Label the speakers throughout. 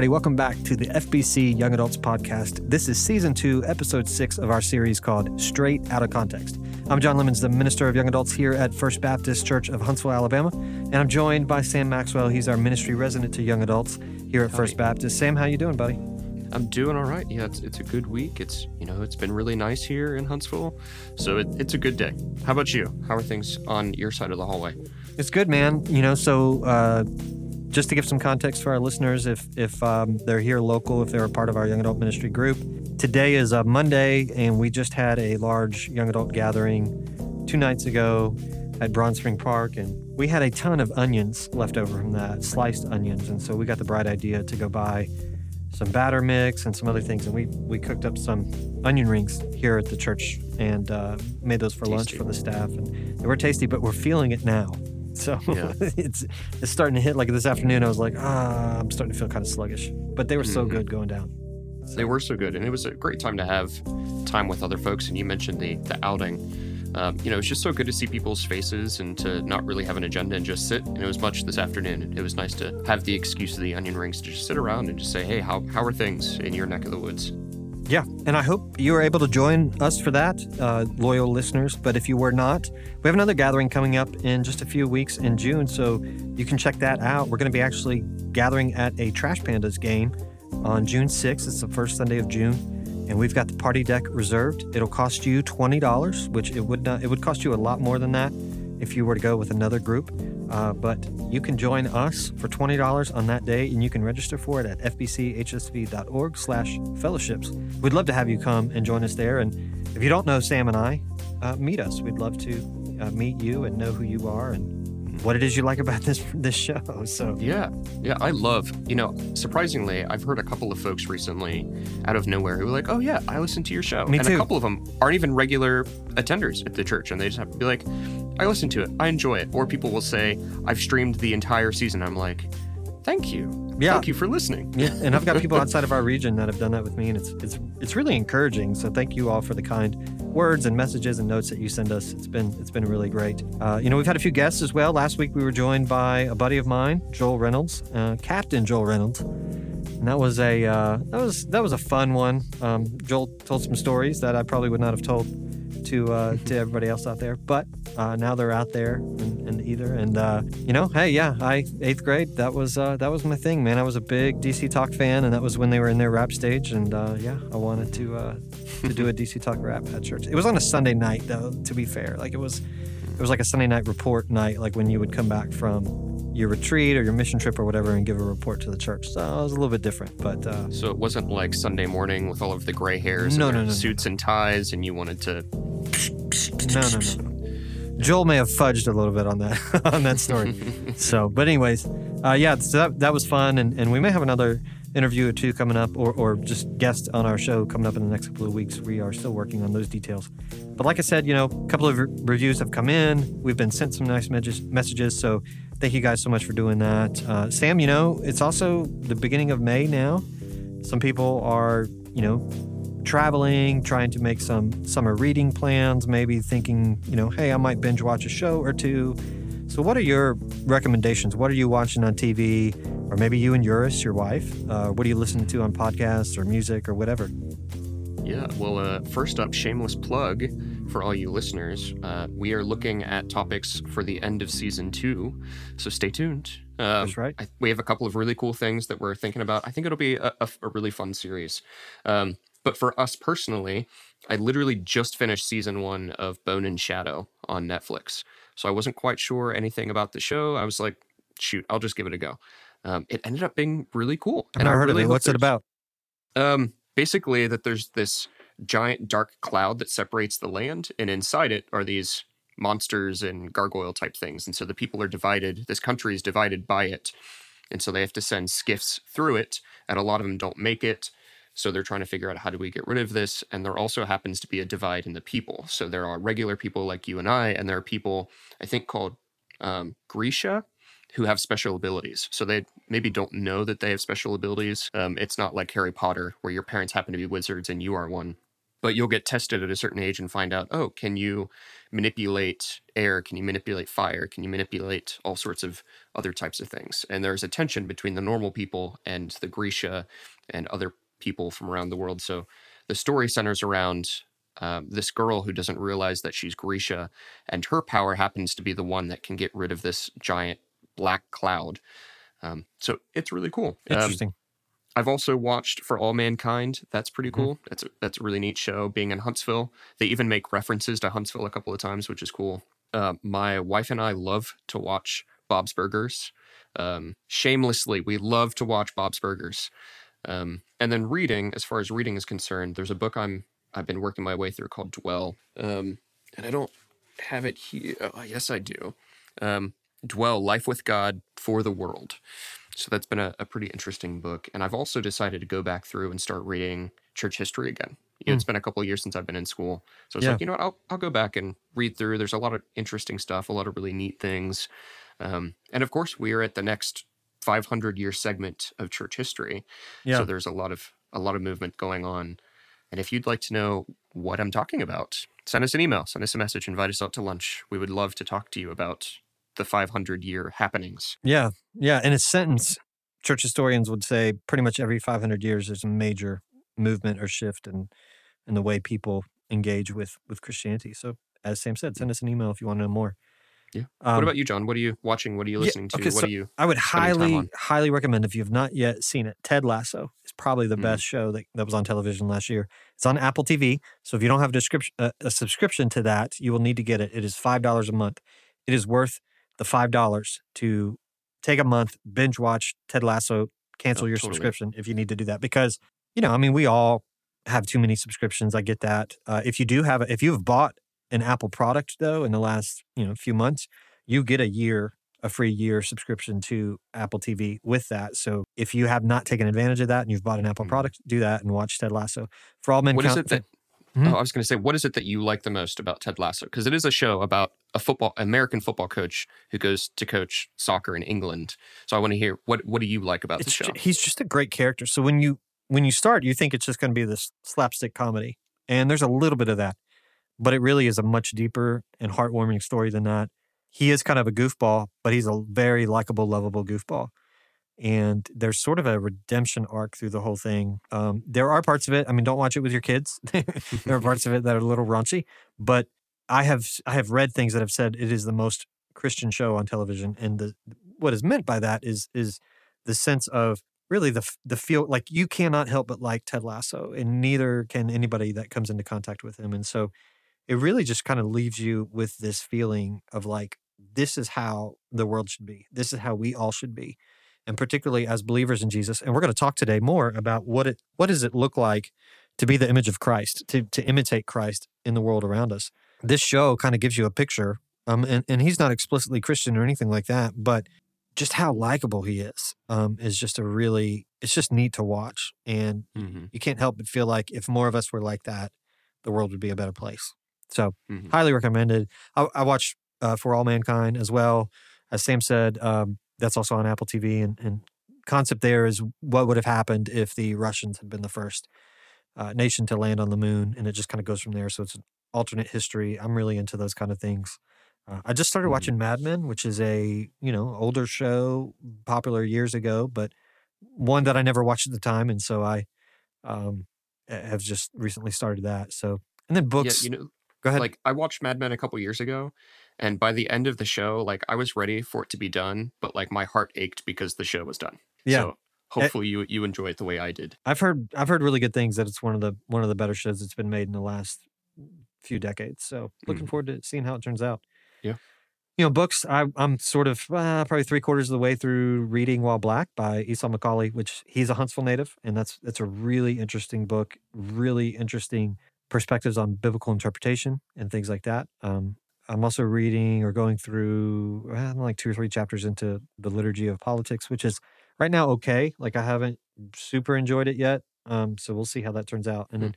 Speaker 1: Everybody, welcome back to the FBC Young Adults Podcast. This is season two, episode six of our series called Straight Out of Context. I'm John Lemons, the minister of young adults here at First Baptist Church of Huntsville, Alabama, and I'm joined by Sam Maxwell. He's our ministry resident to young adults here at First Baptist. Sam, how you doing, buddy?
Speaker 2: I'm doing all right. Yeah, it's, it's a good week. It's you know it's been really nice here in Huntsville, so it, it's a good day. How about you? How are things on your side of the hallway?
Speaker 1: It's good, man. You know, so uh, just to give some context for our listeners, if if um, they're here local, if they're a part of our young adult ministry group, today is a Monday, and we just had a large young adult gathering two nights ago at Brahan Spring Park, and we had a ton of onions left over from that, sliced onions, and so we got the bright idea to go buy some batter mix and some other things, and we we cooked up some onion rings here at the church and uh, made those for tasty. lunch for the staff, and they were tasty, but we're feeling it now. So yeah. it's it's starting to hit like this afternoon. I was like, ah, I'm starting to feel kind of sluggish. But they were so mm-hmm. good going down.
Speaker 2: So. They were so good, and it was a great time to have time with other folks. And you mentioned the the outing. Um, you know, it's just so good to see people's faces and to not really have an agenda and just sit. And it was much this afternoon. It was nice to have the excuse of the onion rings to just sit around and just say, hey, how, how are things in your neck of the woods?
Speaker 1: Yeah, and I hope you were able to join us for that, uh, loyal listeners. But if you were not, we have another gathering coming up in just a few weeks in June, so you can check that out. We're going to be actually gathering at a Trash Pandas game on June 6th. It's the first Sunday of June, and we've got the party deck reserved. It'll cost you twenty dollars, which it would not. It would cost you a lot more than that if you were to go with another group. Uh, but you can join us for $20 on that day, and you can register for it at fbchsv.org slash fellowships. We'd love to have you come and join us there. And if you don't know Sam and I, uh, meet us. We'd love to uh, meet you and know who you are and what it is you like about this this show. So
Speaker 2: yeah, yeah, I love. You know, surprisingly, I've heard a couple of folks recently out of nowhere who were like, "Oh yeah, I listen to your show,"
Speaker 1: Me
Speaker 2: and
Speaker 1: too.
Speaker 2: a couple of them aren't even regular attenders at the church, and they just have to be like, "I listen to it, I enjoy it," or people will say, "I've streamed the entire season." I'm like, "Thank you."
Speaker 1: Yeah.
Speaker 2: Thank you for listening.
Speaker 1: Yeah, and I've got people outside of our region that have done that with me, and it's it's it's really encouraging. So thank you all for the kind words and messages and notes that you send us. It's been it's been really great. Uh, you know, we've had a few guests as well. Last week we were joined by a buddy of mine, Joel Reynolds, uh, Captain Joel Reynolds, and that was a uh, that was that was a fun one. Um, Joel told some stories that I probably would not have told to uh, to everybody else out there. But uh, now they're out there and, in either, and uh, you know, hey, yeah, I eighth grade. That was uh, that was my thing, man. I was a big DC Talk fan, and that was when they were in their rap stage. And uh, yeah, I wanted to uh, to do a DC Talk rap at church. It was on a Sunday night, though. To be fair, like it was it was like a Sunday night report night, like when you would come back from your retreat or your mission trip or whatever and give a report to the church. So it was a little bit different, but uh,
Speaker 2: so it wasn't like Sunday morning with all of the gray hairs,
Speaker 1: no, no, no,
Speaker 2: suits and ties, and you wanted to.
Speaker 1: No, no, no. Joel may have fudged a little bit on that on that story. so, but anyways, uh, yeah, so that that was fun, and, and we may have another interview or two coming up, or or just guests on our show coming up in the next couple of weeks. We are still working on those details. But like I said, you know, a couple of re- reviews have come in. We've been sent some nice messages, so thank you guys so much for doing that. Uh, Sam, you know, it's also the beginning of May now. Some people are, you know, traveling, trying to make some summer reading plans, maybe thinking, you know, hey, I might binge watch a show or two. So, what are your recommendations? What are you watching on TV? Or maybe you and Eurus, your wife? Uh, what are you listening to on podcasts or music or whatever?
Speaker 2: Yeah, well, uh, first up, shameless plug for all you listeners. Uh, we are looking at topics for the end of season two, so stay tuned.
Speaker 1: Um, That's right.
Speaker 2: I, we have a couple of really cool things that we're thinking about. I think it'll be a, a, a really fun series. Um, but for us personally, I literally just finished season one of Bone and Shadow on Netflix. So I wasn't quite sure anything about the show. I was like, shoot, I'll just give it a go. Um, it ended up being really cool.
Speaker 1: I've and I heard really of it. What's it about?
Speaker 2: Um, basically, that there's this giant dark cloud that separates the land, and inside it are these monsters and gargoyle type things. And so the people are divided. This country is divided by it, and so they have to send skiffs through it, and a lot of them don't make it. So they're trying to figure out how do we get rid of this. And there also happens to be a divide in the people. So there are regular people like you and I, and there are people I think called um, Grisha who have special abilities. So they maybe don't know that they have special abilities. Um, it's not like Harry Potter where your parents happen to be wizards and you are one. but you'll get tested at a certain age and find out, oh, can you manipulate air? Can you manipulate fire? Can you manipulate all sorts of other types of things? And there's a tension between the normal people and the Grisha and other people from around the world. So the story centers around um, this girl who doesn't realize that she's Grisha, and her power happens to be the one that can get rid of this giant black cloud. Um, so it's really cool.
Speaker 1: Um, Interesting.
Speaker 2: I've also watched For All Mankind. That's pretty mm-hmm. cool. Mm-hmm. That's a, that's a really neat show. Being in Huntsville, they even make references to Huntsville a couple of times, which is cool. Uh, my wife and I love to watch Bob's Burgers. Um, shamelessly, we love to watch Bob's Burgers. Um, and then reading, as far as reading is concerned, there's a book I'm I've been working my way through called Dwell, um, and I don't have it here. Oh, yes, I do. Um, Dwell: Life with God for the World. So that's been a, a, pretty interesting book. And I've also decided to go back through and start reading church history again. You know, mm. It's been a couple of years since I've been in school. So it's yeah. like, you know what, I'll, I'll go back and read through. There's a lot of interesting stuff, a lot of really neat things. Um, and of course, we are at the next 500 year segment of church history. Yeah. So there's a lot of a lot of movement going on. And if you'd like to know what I'm talking about, send us an email, send us a message, invite us out to lunch. We would love to talk to you about the 500 year happenings.
Speaker 1: Yeah. Yeah. In a sentence, church historians would say pretty much every 500 years there's a major movement or shift in, in the way people engage with, with Christianity. So, as Sam said, send us an email if you want to know more.
Speaker 2: Yeah. Um, what about you, John? What are you watching? What are you listening yeah, okay, to? what so are you?
Speaker 1: I would highly, highly recommend if you have not yet seen it. Ted Lasso is probably the mm. best show that, that was on television last year. It's on Apple TV. So if you don't have a, description, uh, a subscription to that, you will need to get it. It is five dollars a month. It is worth the $5 to take a month, binge watch Ted Lasso, cancel oh, your totally. subscription if you need to do that. Because, you know, I mean, we all have too many subscriptions. I get that. Uh, if you do have, a, if you've bought an Apple product though in the last, you know, few months, you get a year, a free year subscription to Apple TV with that. So if you have not taken advantage of that and you've bought an Apple mm-hmm. product, do that and watch Ted Lasso. For all men,
Speaker 2: what count, is it that Mm-hmm. Oh, I was going to say, what is it that you like the most about Ted Lasso? Because it is a show about a football American football coach who goes to coach soccer in England. So I want to hear what what do you like about the show?
Speaker 1: Ju- he's just a great character. So when you when you start, you think it's just going to be this slapstick comedy, and there's a little bit of that, but it really is a much deeper and heartwarming story than that. He is kind of a goofball, but he's a very likable, lovable goofball and there's sort of a redemption arc through the whole thing. Um, there are parts of it. I mean, don't watch it with your kids. there are parts of it that are a little raunchy, but I have I have read things that have said it is the most Christian show on television, and the what is meant by that is is the sense of really the the feel like you cannot help but like Ted Lasso, and neither can anybody that comes into contact with him, and so it really just kind of leaves you with this feeling of like this is how the world should be. This is how we all should be and particularly as believers in Jesus. And we're going to talk today more about what it what does it look like to be the image of Christ, to to imitate Christ in the world around us. This show kind of gives you a picture. Um, and, and he's not explicitly Christian or anything like that, but just how likable he is um, is just a really it's just neat to watch and mm-hmm. you can't help but feel like if more of us were like that the world would be a better place so mm-hmm. highly recommended i, I watched uh, for all mankind as well as sam said um, that's also on Apple TV. And, and concept there is what would have happened if the Russians had been the first uh, nation to land on the moon, and it just kind of goes from there. So it's an alternate history. I'm really into those kind of things. Uh, I just started mm-hmm. watching Mad Men, which is a you know older show, popular years ago, but one that I never watched at the time, and so I um, have just recently started that. So and then books.
Speaker 2: Yeah, you know, go ahead. Like I watched Mad Men a couple years ago, and by the end of the show, like I was ready for it to be done, but like my heart ached because the show was done. Yeah. So eh hopefully you you enjoy it the way I did.
Speaker 1: I've heard I've heard really good things that it's one of the one of the better shows that's been made in the last few decades. So looking mm. forward to seeing how it turns out.
Speaker 2: Yeah.
Speaker 1: You know, books. I, I'm sort of uh, probably three quarters of the way through reading While Black by Esau McCaulley, which he's a Huntsville native, and that's that's a really interesting book. Really interesting perspectives on biblical interpretation and things like that. Um, I'm also reading or going through I'm like two or three chapters into the liturgy of politics, which is right now okay. Like I haven't super enjoyed it yet, um, so we'll see how that turns out. And hmm. then,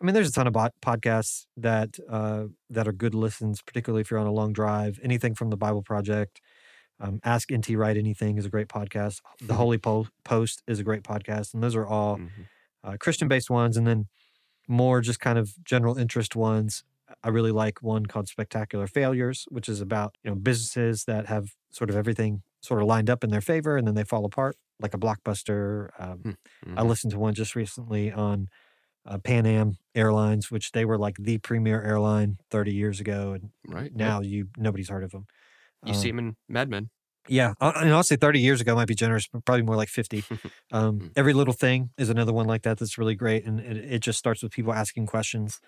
Speaker 1: I mean, there's a ton of bot- podcasts that uh, that are good listens, particularly if you're on a long drive. Anything from the Bible Project, um, Ask NT Wright Anything is a great podcast. The Holy po- Post is a great podcast, and those are all mm-hmm. uh, Christian based ones. And then more just kind of general interest ones, I really like one called Spectacular Failures, which is about you know businesses that have sort of everything sort of lined up in their favor and then they fall apart, like a blockbuster. Um,
Speaker 2: Mm-hmm.
Speaker 1: I listened to one just recently on uh, Pan Am Airlines, which they were like the premier airline 30 years ago, and
Speaker 2: right.
Speaker 1: Now you nobody's heard of them.
Speaker 2: you see them in Mad Men.
Speaker 1: Yeah, uh, and I'll say 30 years ago might be generous, but probably more like 50. Um,
Speaker 2: Mm.
Speaker 1: every little thing is another one like that that's really great, and it, it just starts with people asking questions.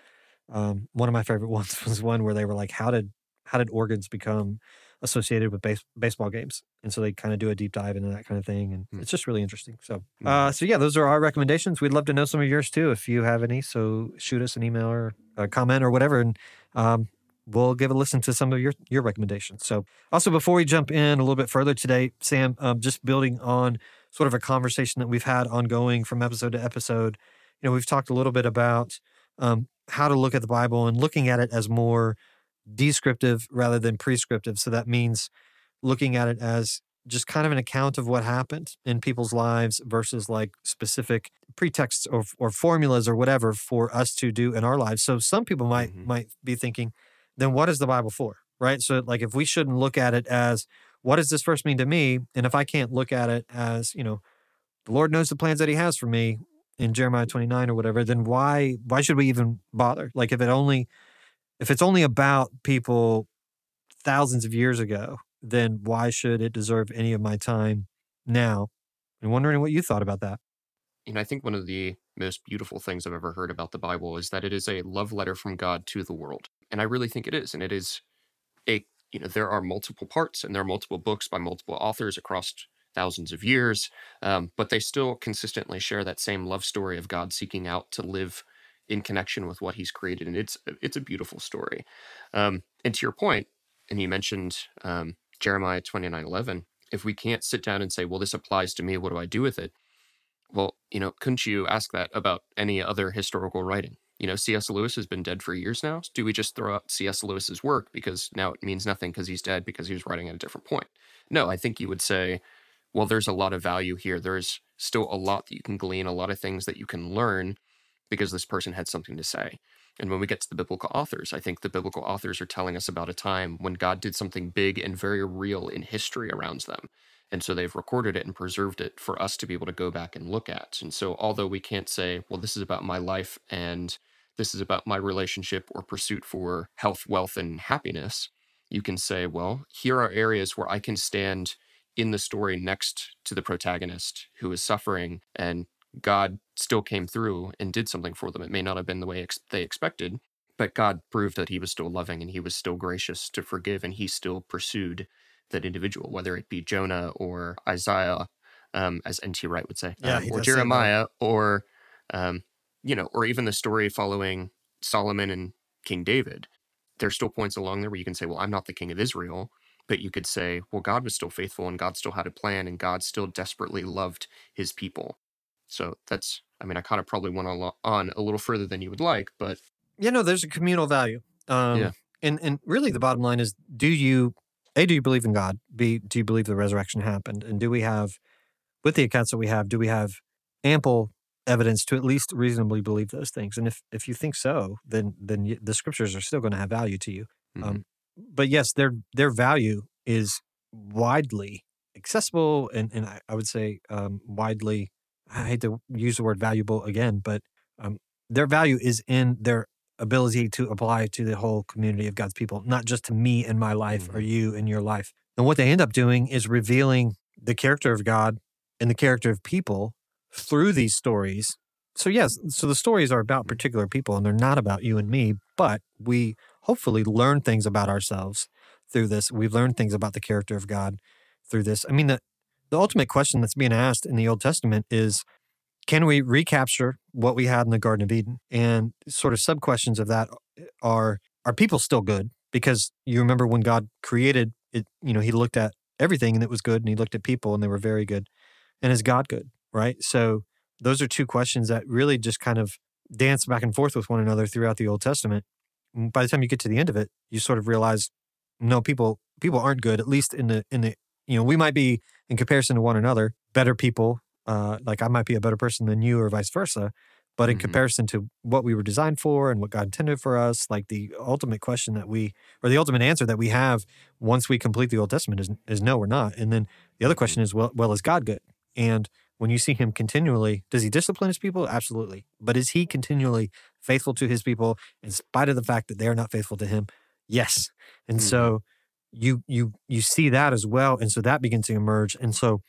Speaker 1: Um, one of my favorite ones was one where they were like, "How did how did organs become associated with base, baseball games?" And so they kind of do a deep dive into that kind of thing, and
Speaker 2: Hmm.
Speaker 1: it's just really interesting. So,
Speaker 2: Mm.
Speaker 1: uh, so yeah, those are our recommendations. We'd love to know some of yours too, if you have any. So shoot us an email or a comment or whatever, and um, we'll give a listen to some of your your recommendations. So, also before we jump in a little bit further today, Sam, um, just building on sort of a conversation that we've had ongoing from episode to episode. You know, we've talked a little bit about um, how to look at the Bible and looking at it as more descriptive rather than prescriptive. So that means looking at it as just kind of an account of what happened in people's lives versus like specific pretexts or, or formulas or whatever for us to do in our lives. So some people might
Speaker 2: Mhm.
Speaker 1: might be thinking, then what is the Bible for? Right. So like if we shouldn't look at it as what does this verse mean to me? And if I can't look at it as, you know, the Lord knows the plans that He has for me in Jeremiah 29 or whatever, then why why should we even bother? Like if it only if it's only about people thousands of years ago, then why should it deserve any of my time now? I'm wondering what you thought about that.
Speaker 2: You know, I think one of the most beautiful things I've ever heard about the Bible is that it is a love letter from God to the world. And I really think it is. And it is a, you know, there are multiple parts and there are multiple books by multiple authors across thousands of years, um, but they still consistently share that same love story of God seeking out to live in connection with what he's created. And it's, it's a beautiful story. Um, and to your point, and you mentioned um, Jeremiah 29 11, if we can't sit down and say, well, this applies to me, what do I do with it? Well, you know, couldn't you ask that about any other historical writing? You know, C.S. Lewis has been dead for years now. Do we just throw out C.S. Lewis's work because now it means nothing because he's dead because he was writing at a different point? No, I think you would say, well, there's a lot of value here. There's still a lot that you can glean, a lot of things that you can learn because this person had something to say. And when we get to the biblical authors, I think the biblical authors are telling us about a time when God did something big and very real in history around them. And so they've recorded it and preserved it for us to be able to go back and look at. And so, although we can't say, well, this is about my life and this is about my relationship or pursuit for health, wealth, and happiness, you can say, well, here are areas where I can stand in the story next to the protagonist who is suffering and God still came through and did something for them. It may not have been the way ex- they expected, but God proved that he was still loving and he was still gracious to forgive and he still pursued that individual, whether it be Jonah or Isaiah, um, as N.T. Wright would say,
Speaker 1: Yeah,
Speaker 2: um, or. Jeremiah, or um, you know, or even the story following Solomon and King David. There's still points along there where you can say, "Well, I'm not the king of Israel," but you could say, "Well, God was still faithful, and God still had a plan, and God still desperately loved His people." So that's, I mean, I kind of probably went on, on a little further than you would like, but
Speaker 1: You know, there's a communal value. Um,
Speaker 2: Yeah.
Speaker 1: And and really, the bottom line is: Do you a do you believe in God? B do you believe the resurrection happened? And do we have, with the accounts that we have, do we have ample evidence to at least reasonably believe those things? And if if you think so, then then the scriptures are still going to have value to you.
Speaker 2: mhm.
Speaker 1: Um, but yes, their their value is widely accessible, and and I, I would say um, widely. I hate to use the word valuable again, but um, their value is in their ability to apply to the whole community of God's people, not just to me and my life or
Speaker 2: Mhm.
Speaker 1: you and your life. And what they end up doing is revealing the character of God and the character of people through these stories. So yes, so the stories are about particular people and they're not about you and me, but we hopefully learn things about ourselves through this. We've learned things about the character of God through this. I mean, the, the ultimate question that's being asked in the Old Testament is can we recapture what we had in the Garden of Eden? And sort of sub questions of that eh, are are people still good? Because you remember when God created it, you know, he looked at everything and it was good, and he looked at people and they were very good. And is God good? Right. So those are two questions that really just kind of dance back and forth with one another throughout the Old Testament. Mm, by the time you get to the end of it, you sort of realize, no, people people aren't good. At least in the in the you know, we might be in comparison to one another better people. Uh, like I might be a better person than you, or vice versa. But in
Speaker 2: Mhm.
Speaker 1: comparison to what we were designed for and what God intended for us, like the ultimate question that we, or the ultimate answer that we have once we complete the Old Testament is, is no, we're not. And then the other question is, well, well, is God good? And when you see him continually, does he discipline his people? Absolutely. But is he continually faithful to his people in spite of the fact that they are not faithful to him? Yes. And
Speaker 2: Mhm.
Speaker 1: so you you you see that as well. And so that begins to emerge. And so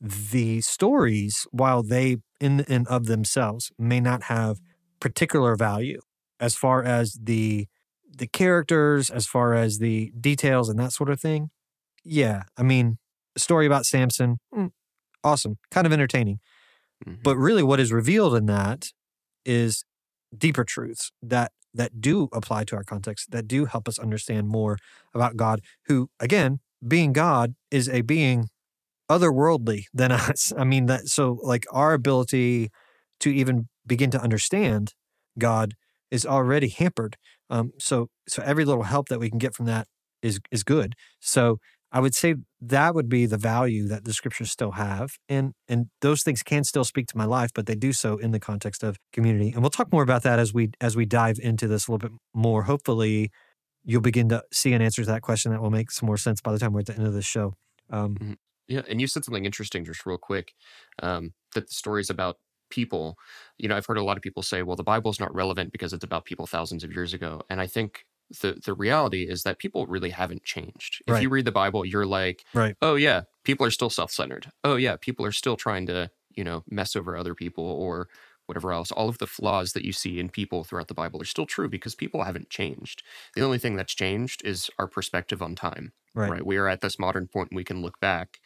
Speaker 1: the stories, while they in and of themselves may not have particular value as far as the the characters, as far as the details and that sort of thing, yeah. I mean, a story about Samson, mm, awesome, kind of entertaining.
Speaker 2: Mhm.
Speaker 1: But really, what is revealed in that is deeper truths that that do apply to our context, that do help us understand more about God, who, again, being God, is a being otherworldly than us. I mean, that so like our ability to even begin to understand God is already hampered. Um, so so every little help that we can get from that is is good. So I would say that would be the value that the scriptures still have, and and those things can still speak to my life, but they do so in the context of community. And we'll talk more about that as we as we dive into this a little bit more. Hopefully, you'll begin to see an answer to that question that will make some more sense by the time we're at the end of this show. Um,
Speaker 2: Yeah, and you said something interesting just real quick. Um, that the stories about people, you know, I've heard a lot of people say, well, the Bible's not relevant because it's about people thousands of years ago. And I think the the reality is that people really haven't changed. If
Speaker 1: Right.
Speaker 2: you read the Bible, you're like,
Speaker 1: Right.
Speaker 2: oh yeah, people are still self-centered. Oh yeah, people are still trying to, you know, mess over other people or whatever else. All of the flaws that you see in people throughout the Bible are still true because people haven't changed. The only thing that's changed is our perspective on time
Speaker 1: Right.
Speaker 2: right? We are at this modern point and we can look back,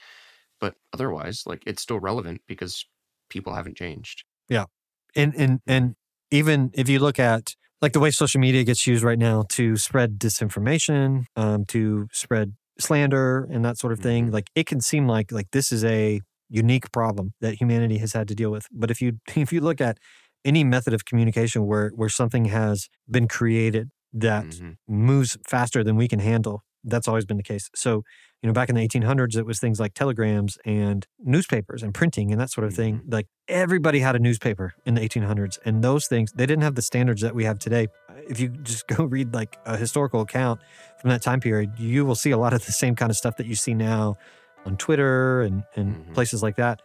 Speaker 2: but otherwise, like it's still relevant because people haven't changed. Yeah.
Speaker 1: And and and even if you look at like the way social media gets used right now to spread disinformation um, to spread slander and that sort of thing
Speaker 2: Mhm.
Speaker 1: like it can seem like like this is a unique problem that humanity has had to deal with but if you if you look at any method of communication where where something has been created that
Speaker 2: Mhm.
Speaker 1: moves faster than we can handle. That's always been the case. So, you know, back in the 1800s, it was things like telegrams and newspapers and printing and that sort of thing. Like everybody had a newspaper in the 1800s, and those things they didn't have the standards that we have today. If you just go read like a historical account from that time period, you will see a lot of the same kind of stuff that you see now on Twitter and and
Speaker 2: Mhm.
Speaker 1: places like that.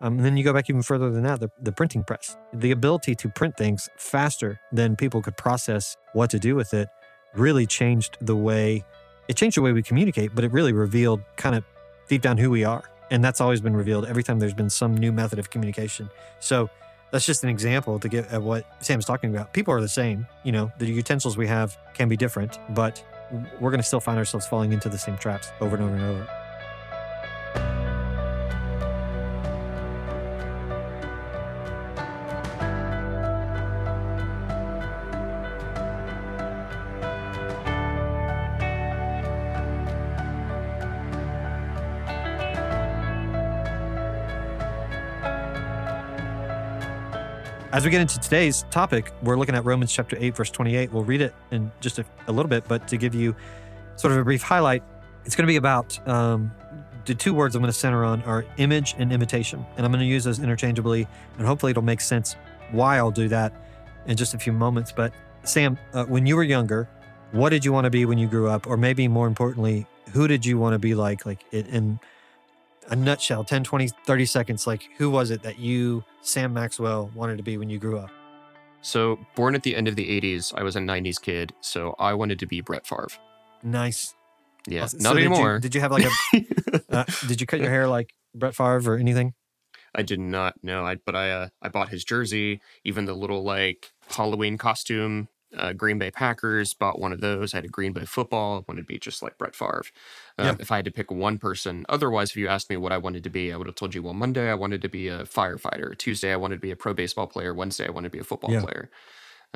Speaker 1: Um, and then you go back even further than that, the, the printing press. The ability to print things faster than people could process what to do with it really changed the way it changed the way we communicate, but it really revealed kind of deep down who we are. And that's always been revealed every time there's been some new method of communication. So that's just an example to get at what Sam's talking about. People are the same, you know, the utensils we have can be different, but we're going to still find ourselves falling into the same traps over and over and over. As we get into today's topic, we're looking at Romans chapter 8, verse 28. We'll read it in just a, a little bit, but to give you sort of a brief highlight, it's going to be about um, the two words I'm going to center on are image and imitation. And I'm going to use those interchangeably, and hopefully it'll make sense why I'll do that in just a few moments. But Sam, uh, when you were younger, what did you want to be when you grew up? Or maybe more importantly, who did you want to be like? Like in, in a nutshell, 10, 20, 30 seconds, like who was it that you, Sam Maxwell, wanted to be when you grew up?
Speaker 2: So, born at the end of the 80s, I was a 90s kid, so I wanted to be Brett Favre.
Speaker 1: Nice.
Speaker 2: Yeah,
Speaker 1: Awesome.
Speaker 2: not
Speaker 1: So did you-
Speaker 2: anymore.
Speaker 1: Did you, have like a, uh, did you cut your hair like Brett Favre or anything?
Speaker 2: I did not know. I but I uh, I bought his jersey, even the little like Halloween costume. Uh, Green Bay Packers bought one of those. I had a Green Bay football. I wanted to be just like Brett Favre. Um,
Speaker 1: Yeah.
Speaker 2: If I had to pick one person, otherwise, if you asked me what I wanted to be, I would have told you. Well, Monday I wanted to be a firefighter. Tuesday I wanted to be a pro baseball player. Wednesday I wanted to be a football
Speaker 1: Yeah.
Speaker 2: player.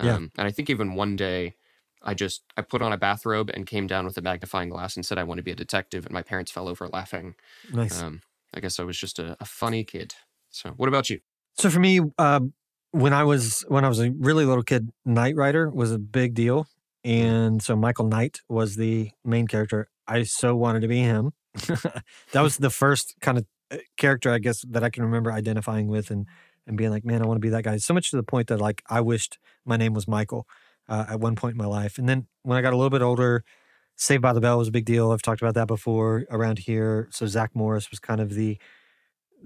Speaker 1: Yeah.
Speaker 2: Um, And I think even one day, I just I put on a bathrobe and came down with a magnifying glass and said I want to be a detective. And my parents fell over laughing.
Speaker 1: Nice.
Speaker 2: Um, I guess I was just a, a funny kid. So, what about you?
Speaker 1: So for me, um, when I was when I was a really little kid, Knight Rider was a big deal, and so Michael Knight was the main character. I so wanted to be him. that was the first kind of uh, character, I guess, that I can remember identifying with and and being like, man, I want to be that guy. So much to the point that like I wished my name was Michael uh, at one point in my life. And then when I got a little bit older, Saved by the Bell was a big deal. I've talked about that before around here. So Zach Morris was kind of the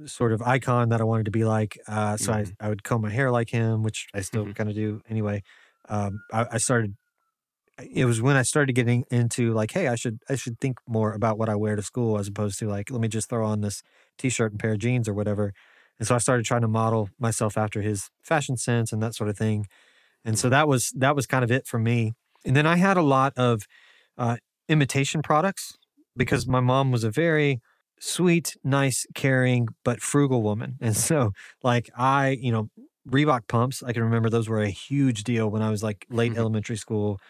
Speaker 1: sort of icon that I wanted to be like. Uh, so
Speaker 2: Mhm.
Speaker 1: I, I would comb my hair like him, which I still
Speaker 2: Mhm.
Speaker 1: kind of do anyway. Um, I, I started. It was when I started getting into like, hey, I should I should think more about what I wear to school as opposed to like, let me just throw on this t-shirt and pair of jeans or whatever. And so I started trying to model myself after his fashion sense and that sort of thing. And so that was that was kind of it for me. And then I had a lot of uh, imitation products because my mom was a very sweet, nice, caring, but frugal woman. And so, like, I, you know, Reebok pumps, I can remember those were a huge deal when I was like late
Speaker 2: Mhm.
Speaker 1: elementary school,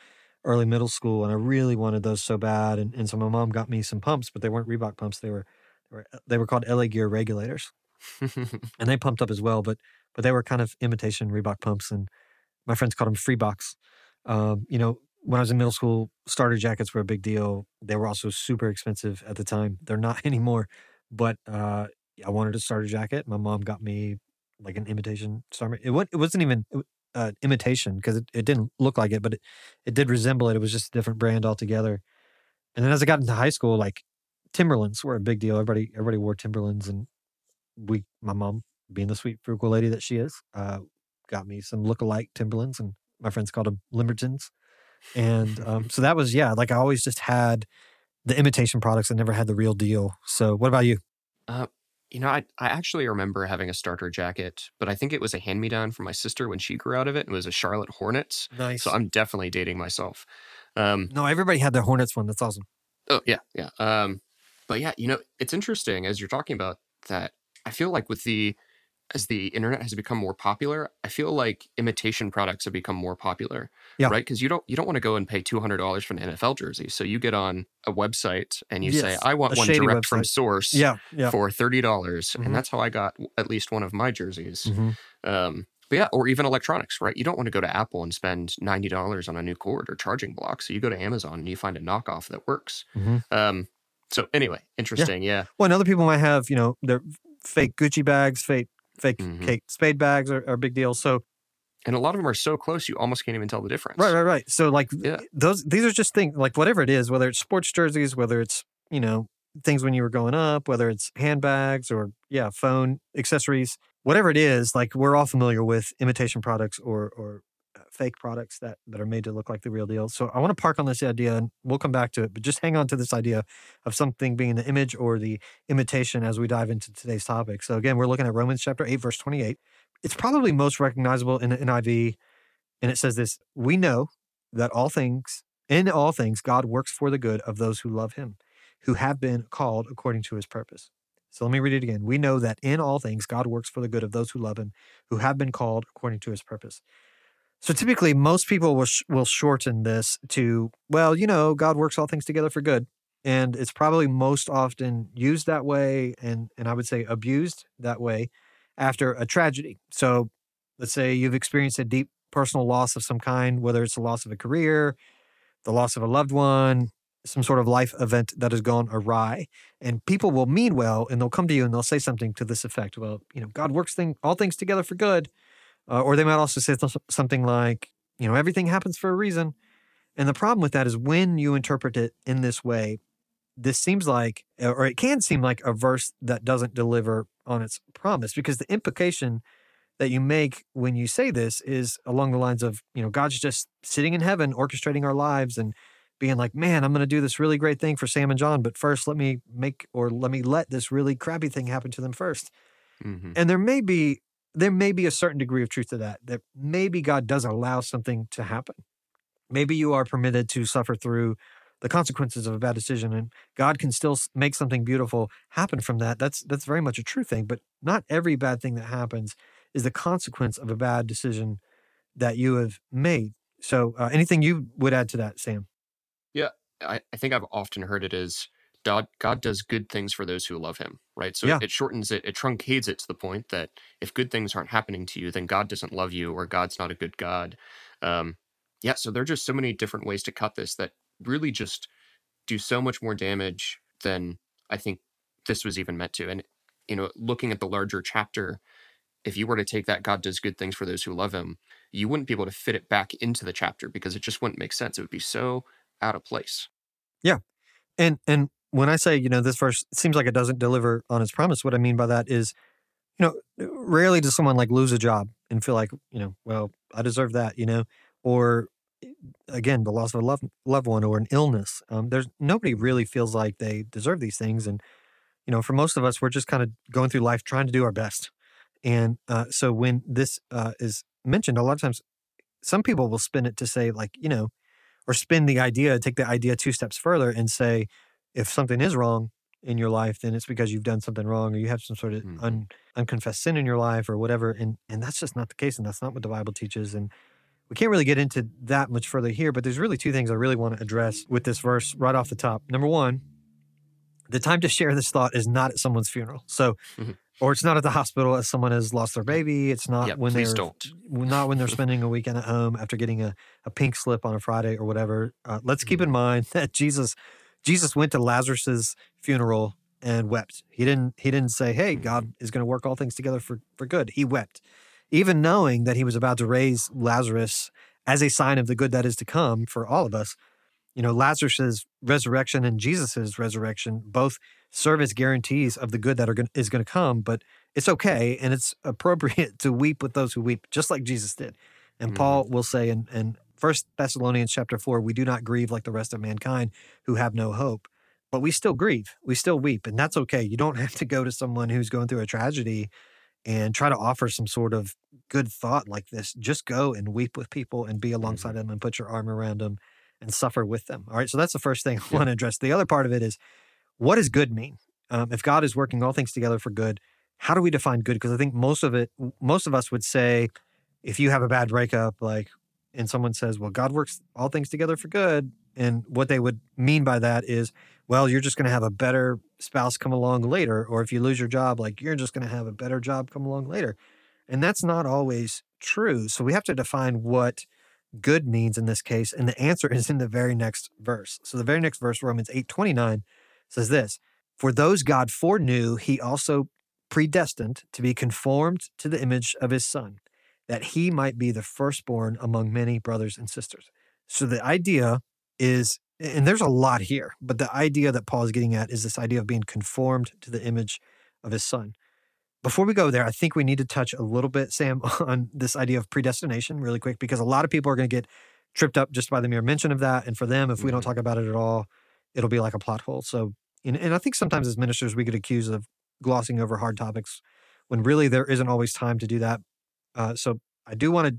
Speaker 1: early middle school. And I really wanted those so bad. And, and so my mom got me some pumps, but they weren't Reebok pumps. They were, they were, they were called LA Gear regulators and they pumped up as well, but, but they were kind of imitation Reebok pumps. And my friends called them free box. Um, you know, when I was in middle school, starter jackets were a big deal. They were also super expensive at the time. They're not anymore, but uh, I wanted a starter jacket. My mom got me like an imitation starter. It, it wasn't even uh, imitation because it, it didn't look like it, but it, it did resemble it. It was just a different brand altogether. And then as I got into high school, like Timberlands were a big deal. Everybody everybody wore Timberlands, and we, my mom, being the sweet frugal lady that she is, uh, got me some look-alike Timberlands, and my friends called them Limbertons. And um, so that was yeah, like I always just had the imitation products. I never had the real deal. So what about you?
Speaker 2: You know, I, I actually remember having a starter jacket, but I think it was a hand me down from my sister when she grew out of it. It was a Charlotte Hornets.
Speaker 1: Nice.
Speaker 2: So I'm definitely dating myself. Um,
Speaker 1: no, everybody had their Hornets one. That's awesome.
Speaker 2: Oh yeah, yeah. Um, but yeah, you know, it's interesting as you're talking about that. I feel like with the as the internet has become more popular, I feel like imitation products have become more popular.
Speaker 1: Yeah.
Speaker 2: Right. Because you don't you don't want to go and pay two hundred dollars for an NFL jersey. So you get on a website and you say, I want one direct from source
Speaker 1: Yeah, yeah.
Speaker 2: for thirty dollars.
Speaker 1: Mhm.
Speaker 2: And that's how I got at least one of my jerseys.
Speaker 1: Mhm.
Speaker 2: Um, but yeah, or even electronics, right? You don't want to go to Apple and spend ninety dollars on a new cord or charging block. So you go to Amazon and you find a knockoff that works.
Speaker 1: Mhm.
Speaker 2: Um, so anyway, interesting. Yeah.
Speaker 1: Well, and other people might have, you know, their fake Gucci bags, fake fake
Speaker 2: Mhm.
Speaker 1: Kate Spade bags are, are a big deal. So
Speaker 2: And a lot of them are so close you almost can't even tell the difference.
Speaker 1: right, right, right. So like
Speaker 2: Yeah.
Speaker 1: those these are just things like whatever it is, whether it's sports jerseys, whether it's you know things when you were growing up, whether it's handbags or yeah, phone accessories, whatever it is. Like we're all familiar with imitation products or or fake products that that are made to look like the real deal. So I want to park on this idea, and we'll come back to it. But just hang on to this idea of something being the image or the imitation as we dive into today's topic. So again, we're looking at Romans chapter eight, verse twenty-eight. It's probably most recognizable in the NIV, and it says this: "We know that all things, in all things, God works for the good of those who love Him, who have been called according to His purpose." So let me read it again. We know that in all things, God works for the good of those who love Him, who have been called according to His purpose. So typically, most people will sh- will shorten this to, well, you know, God works all things together for good, and it's probably most often used that way, and and I would say abused that way after a tragedy. So let's say you've experienced a deep personal loss of some kind, whether it's the loss of a career, the loss of a loved one, some sort of life event that has gone awry, and people will mean well, and they'll come to you and they'll say something to this effect. Well, you know, God works thing all things together for good. Uh, or they might also say something like, you know, everything happens for a reason. And the problem with that is when you interpret it in this way, this seems like, or it can seem like a verse that doesn't deliver on its promise because the implication that you make when you say this is along the lines of, you know, God's just sitting in heaven orchestrating our lives and being like, man, I'm going to do this really great thing for Sam and John, but first let me make or let me let this really crappy thing happen to them first.
Speaker 2: Mhm.
Speaker 1: And there may be there may be a certain degree of truth to that. That maybe God does allow something to happen. Maybe you are permitted to suffer through the consequences of a bad decision, and God can still make something beautiful happen from that. That's that's very much a true thing. But not every bad thing that happens is the consequence of a bad decision that you have made. So, uh, anything you would add to that, Sam?
Speaker 2: I, I think I've often heard it as God, God does good things for those who love him, right? So
Speaker 1: Yeah.
Speaker 2: it, it shortens it, it truncates it to the point that if good things aren't happening to you, then God doesn't love you or God's not a good God. Um, yeah, so there are just so many different ways to cut this that really just do so much more damage than I think this was even meant to. And, you know, looking at the larger chapter, if you were to take that God does good things for those who love him, you wouldn't be able to fit it back into the chapter because it just wouldn't make sense. It would be so out of place.
Speaker 1: Yeah. And and when I say, you know, this verse seems like it doesn't deliver on its promise, what I mean by that is, you know, rarely does someone like lose a job and feel like, you know, well, I deserve that, you know, or again, the loss of a loved, loved one or an illness. Um, there's nobody really feels like they deserve these things. And, you know, for most of us, we're just kind of going through life trying to do our best. And uh, so when this uh, is mentioned, a lot of times some people will spin it to say, like, you know, or spin the idea, take the idea two steps further and say, if something is wrong in your life, then it's because you've done something wrong or you have some sort of mm-hmm. un, unconfessed sin in your life or whatever. And and that's just not the case. And that's not what the Bible teaches. And we can't really get into that much further here, but there's really two things I really want to address with this verse right off the top. Number one, the time to share this thought is not at someone's funeral. So mm-hmm or it's not at the hospital as someone has lost their baby. It's not when they're
Speaker 2: don't.
Speaker 1: not when they're spending a weekend at home after getting a, a pink slip on a Friday or whatever. Uh, let's keep in mm-hmm. mind that Jesus Jesus went to Lazarus's funeral and wept. He didn't he didn't say, "Hey, God mm-hmm. is going to work all things together for for good." He wept, even knowing that he was about to raise Lazarus as a sign of the good that is to come for all of us. You know, Lazarus's resurrection and Jesus's resurrection both serve as guarantees of the good that are going is going to come, but it's okay and it's appropriate to weep with those who weep, just like Jesus did. And mm-hmm. Paul will say in, in First Thessalonians chapter four, we do not grieve like the rest of mankind who have no hope, but we still grieve, we still weep, and that's okay. You don't have to go to someone who's going through a tragedy and try to offer some sort of good thought like this. Just go and weep with people and be alongside mm-hmm. them and put your arm around them and suffer with them. All right. So that's the first thing I yeah. want to address. The other part of it is what does good mean? Um, if God is working all things together for good, how do we define good? Because I think most of it, most of us would say, if you have a bad breakup, like, and someone says, well, God works all things together for good. And what they would mean by that is, well, you're just going to have a better spouse come along later. Or if you lose your job, like, you're just going to have a better job come along later. And that's not always true. So we have to define what good means in this case. And the answer is in the very next verse. So the very next verse, Romans 8 29, says this For those God foreknew, he also predestined to be conformed to the image of his son, that he might be the firstborn among many brothers and sisters. So the idea is, and there's a lot here, but the idea that Paul is getting at is this idea of being conformed to the image of his son. Before we go there, I think we need to touch a little bit, Sam, on this idea of predestination really quick, because a lot of people are going to get tripped up just by the mere mention of that. And for them, if we don't mm-hmm. talk about it at all, it'll be like a plot hole. So, and, and I think sometimes as ministers, we get accused of glossing over hard topics when really there isn't always time to do that. Uh, so I do want to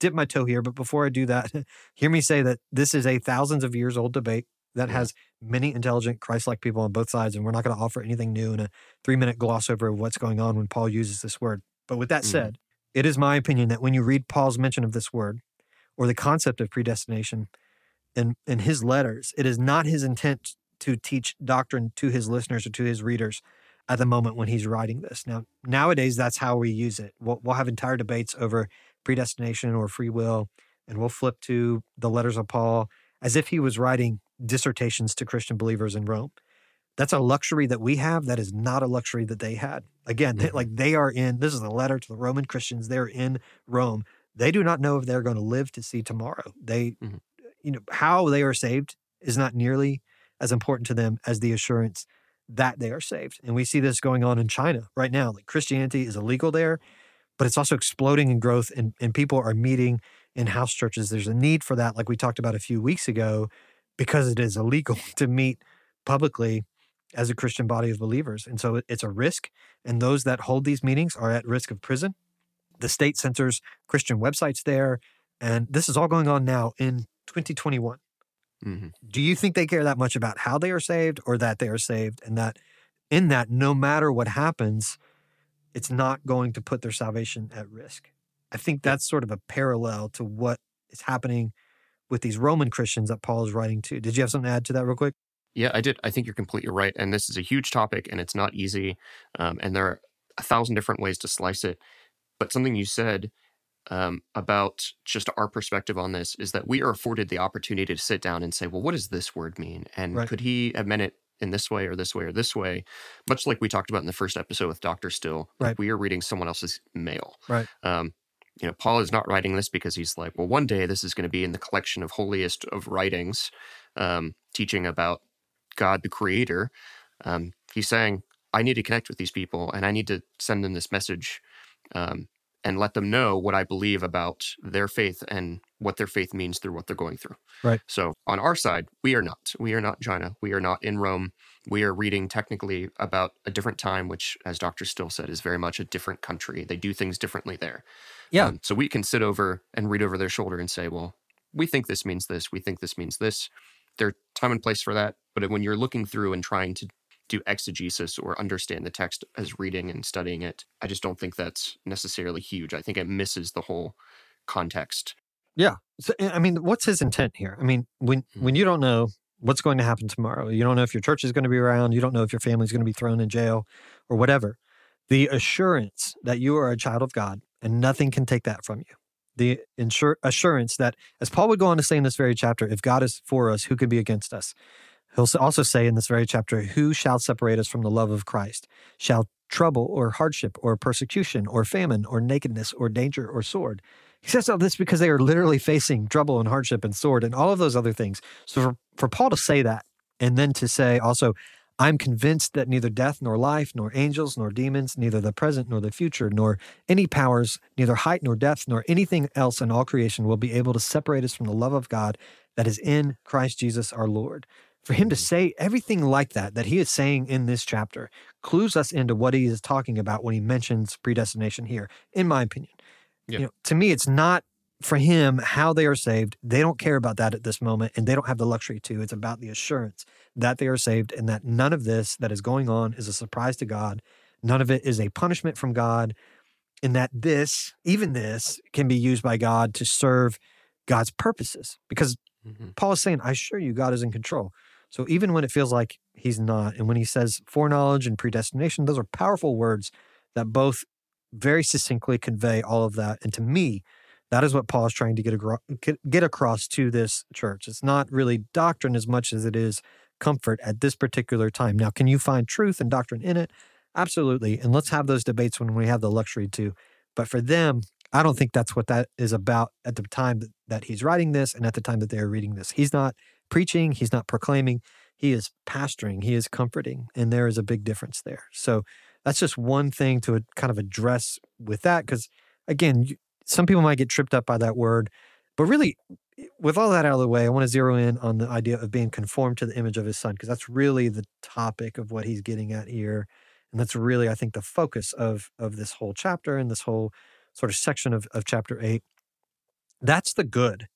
Speaker 1: dip my toe here, but before I do that, hear me say that this is a thousands of years old debate that yeah. has many intelligent Christ-like people on both sides, and we're not going to offer anything new in a three-minute gloss over of what's going on when Paul uses this word. But with that mm. said, it is my opinion that when you read Paul's mention of this word or the concept of predestination in, in his letters, it is not his intent to teach doctrine to his listeners or to his readers at the moment when he's writing this. Now, nowadays, that's how we use it. We'll, we'll have entire debates over predestination or free will, and we'll flip to the letters of Paul as if he was writing dissertations to Christian believers in Rome. That's a luxury that we have. That is not a luxury that they had. Again, they, like they are in, this is a letter to the Roman Christians. They're in Rome. They do not know if they're going to live to see tomorrow. They, mm-hmm. you know, how they are saved is not nearly as important to them as the assurance that they are saved. And we see this going on in China right now. Like Christianity is illegal there, but it's also exploding in growth and, and people are meeting in house churches. There's a need for that, like we talked about a few weeks ago, because it is illegal to meet publicly as a Christian body of believers. And so it's a risk. And those that hold these meetings are at risk of prison. The state censors Christian websites there. And this is all going on now in 2021. Mm-hmm. Do you think they care that much about how they are saved or that they are saved? And that in that, no matter what happens, it's not going to put their salvation at risk. I think that's sort of a parallel to what is happening with these Roman Christians that Paul is writing to. Did you have something to add to that real quick?
Speaker 2: Yeah, I did. I think you're completely right. And this is a huge topic and it's not easy. Um, and there are a thousand different ways to slice it. But something you said um, about just our perspective on this is that we are afforded the opportunity to sit down and say, well, what does this word mean? And right. could he have meant it in this way or this way or this way, much like we talked about in the first episode with Dr. Still. Like
Speaker 1: Right.
Speaker 2: we are reading someone else's mail.
Speaker 1: Right.
Speaker 2: Um, you know, Paul is not writing this because he's like, well, one day this is going to be in the collection of holiest of writings, um, teaching about God the Creator. Um, he's saying, I need to connect with these people and I need to send them this message um, and let them know what I believe about their faith and what their faith means through what they're going through.
Speaker 1: Right.
Speaker 2: So on our side, we are not. We are not China. We are not in Rome. We are reading technically about a different time, which, as Dr. Still said, is very much a different country. They do things differently there.
Speaker 1: Yeah.
Speaker 2: Um, so we can sit over and read over their shoulder and say, well, we think this means this. We think this means this. There's time and place for that. But when you're looking through and trying to do exegesis or understand the text as reading and studying it, I just don't think that's necessarily huge. I think it misses the whole context.
Speaker 1: Yeah. So, I mean, what's his intent here? I mean, when
Speaker 2: Hmm.
Speaker 1: when you don't know what's going to happen tomorrow, you don't know if your church is going to be around, you don't know if your family's going to be thrown in jail or whatever. The assurance that you are a child of God and nothing can take that from you. The insur- assurance that, as Paul would go on to say in this very chapter, if God is for us, who could be against us? He'll also say in this very chapter, Who shall separate us from the love of Christ? Shall trouble or hardship or persecution or famine or nakedness or danger or sword? He says all this because they are literally facing trouble and hardship and sword and all of those other things. So for, for Paul to say that and then to say also, I'm convinced that neither death nor life, nor angels nor demons, neither the present nor the future, nor any powers, neither height nor depth, nor anything else in all creation will be able to separate us from the love of God that is in Christ Jesus our Lord. For him to mm-hmm. say everything like that, that he is saying in this chapter, clues us into what he is talking about when he mentions predestination here, in my opinion.
Speaker 2: Yeah.
Speaker 1: You know, to me, it's not for him how they are saved. They don't care about that at this moment, and they don't have the luxury to. It's about the assurance that they are saved and that none of this that is going on is a surprise to God. None of it is a punishment from God, and that this, even this, can be used by God to serve God's purposes. Because mm-hmm. Paul is saying, I assure you, God is in control. So even when it feels like he's not, and when he says foreknowledge and predestination, those are powerful words that both very succinctly convey all of that. And to me, that is what Paul is trying to get, agro- get, across to this church. It's not really doctrine as much as it is comfort at this particular time. Now, can you find truth and doctrine in it? Absolutely. And let's have those debates when we have the luxury to. But for them, I don't think that's what that is about at the time that, that he's writing this and at the time that they are reading this. He's not preaching, he's not proclaiming, he is pastoring, he is comforting. And there is a big difference there. So that's just one thing to kind of address with that. Because again, some people might get tripped up by that word. But really, with all that out of the way, I want to zero in on the idea of being conformed to the image of his son, because that's really the topic of what he's getting at here. And that's really, I think, the focus of of this whole chapter and this whole sort of section of, of chapter eight. That's the good.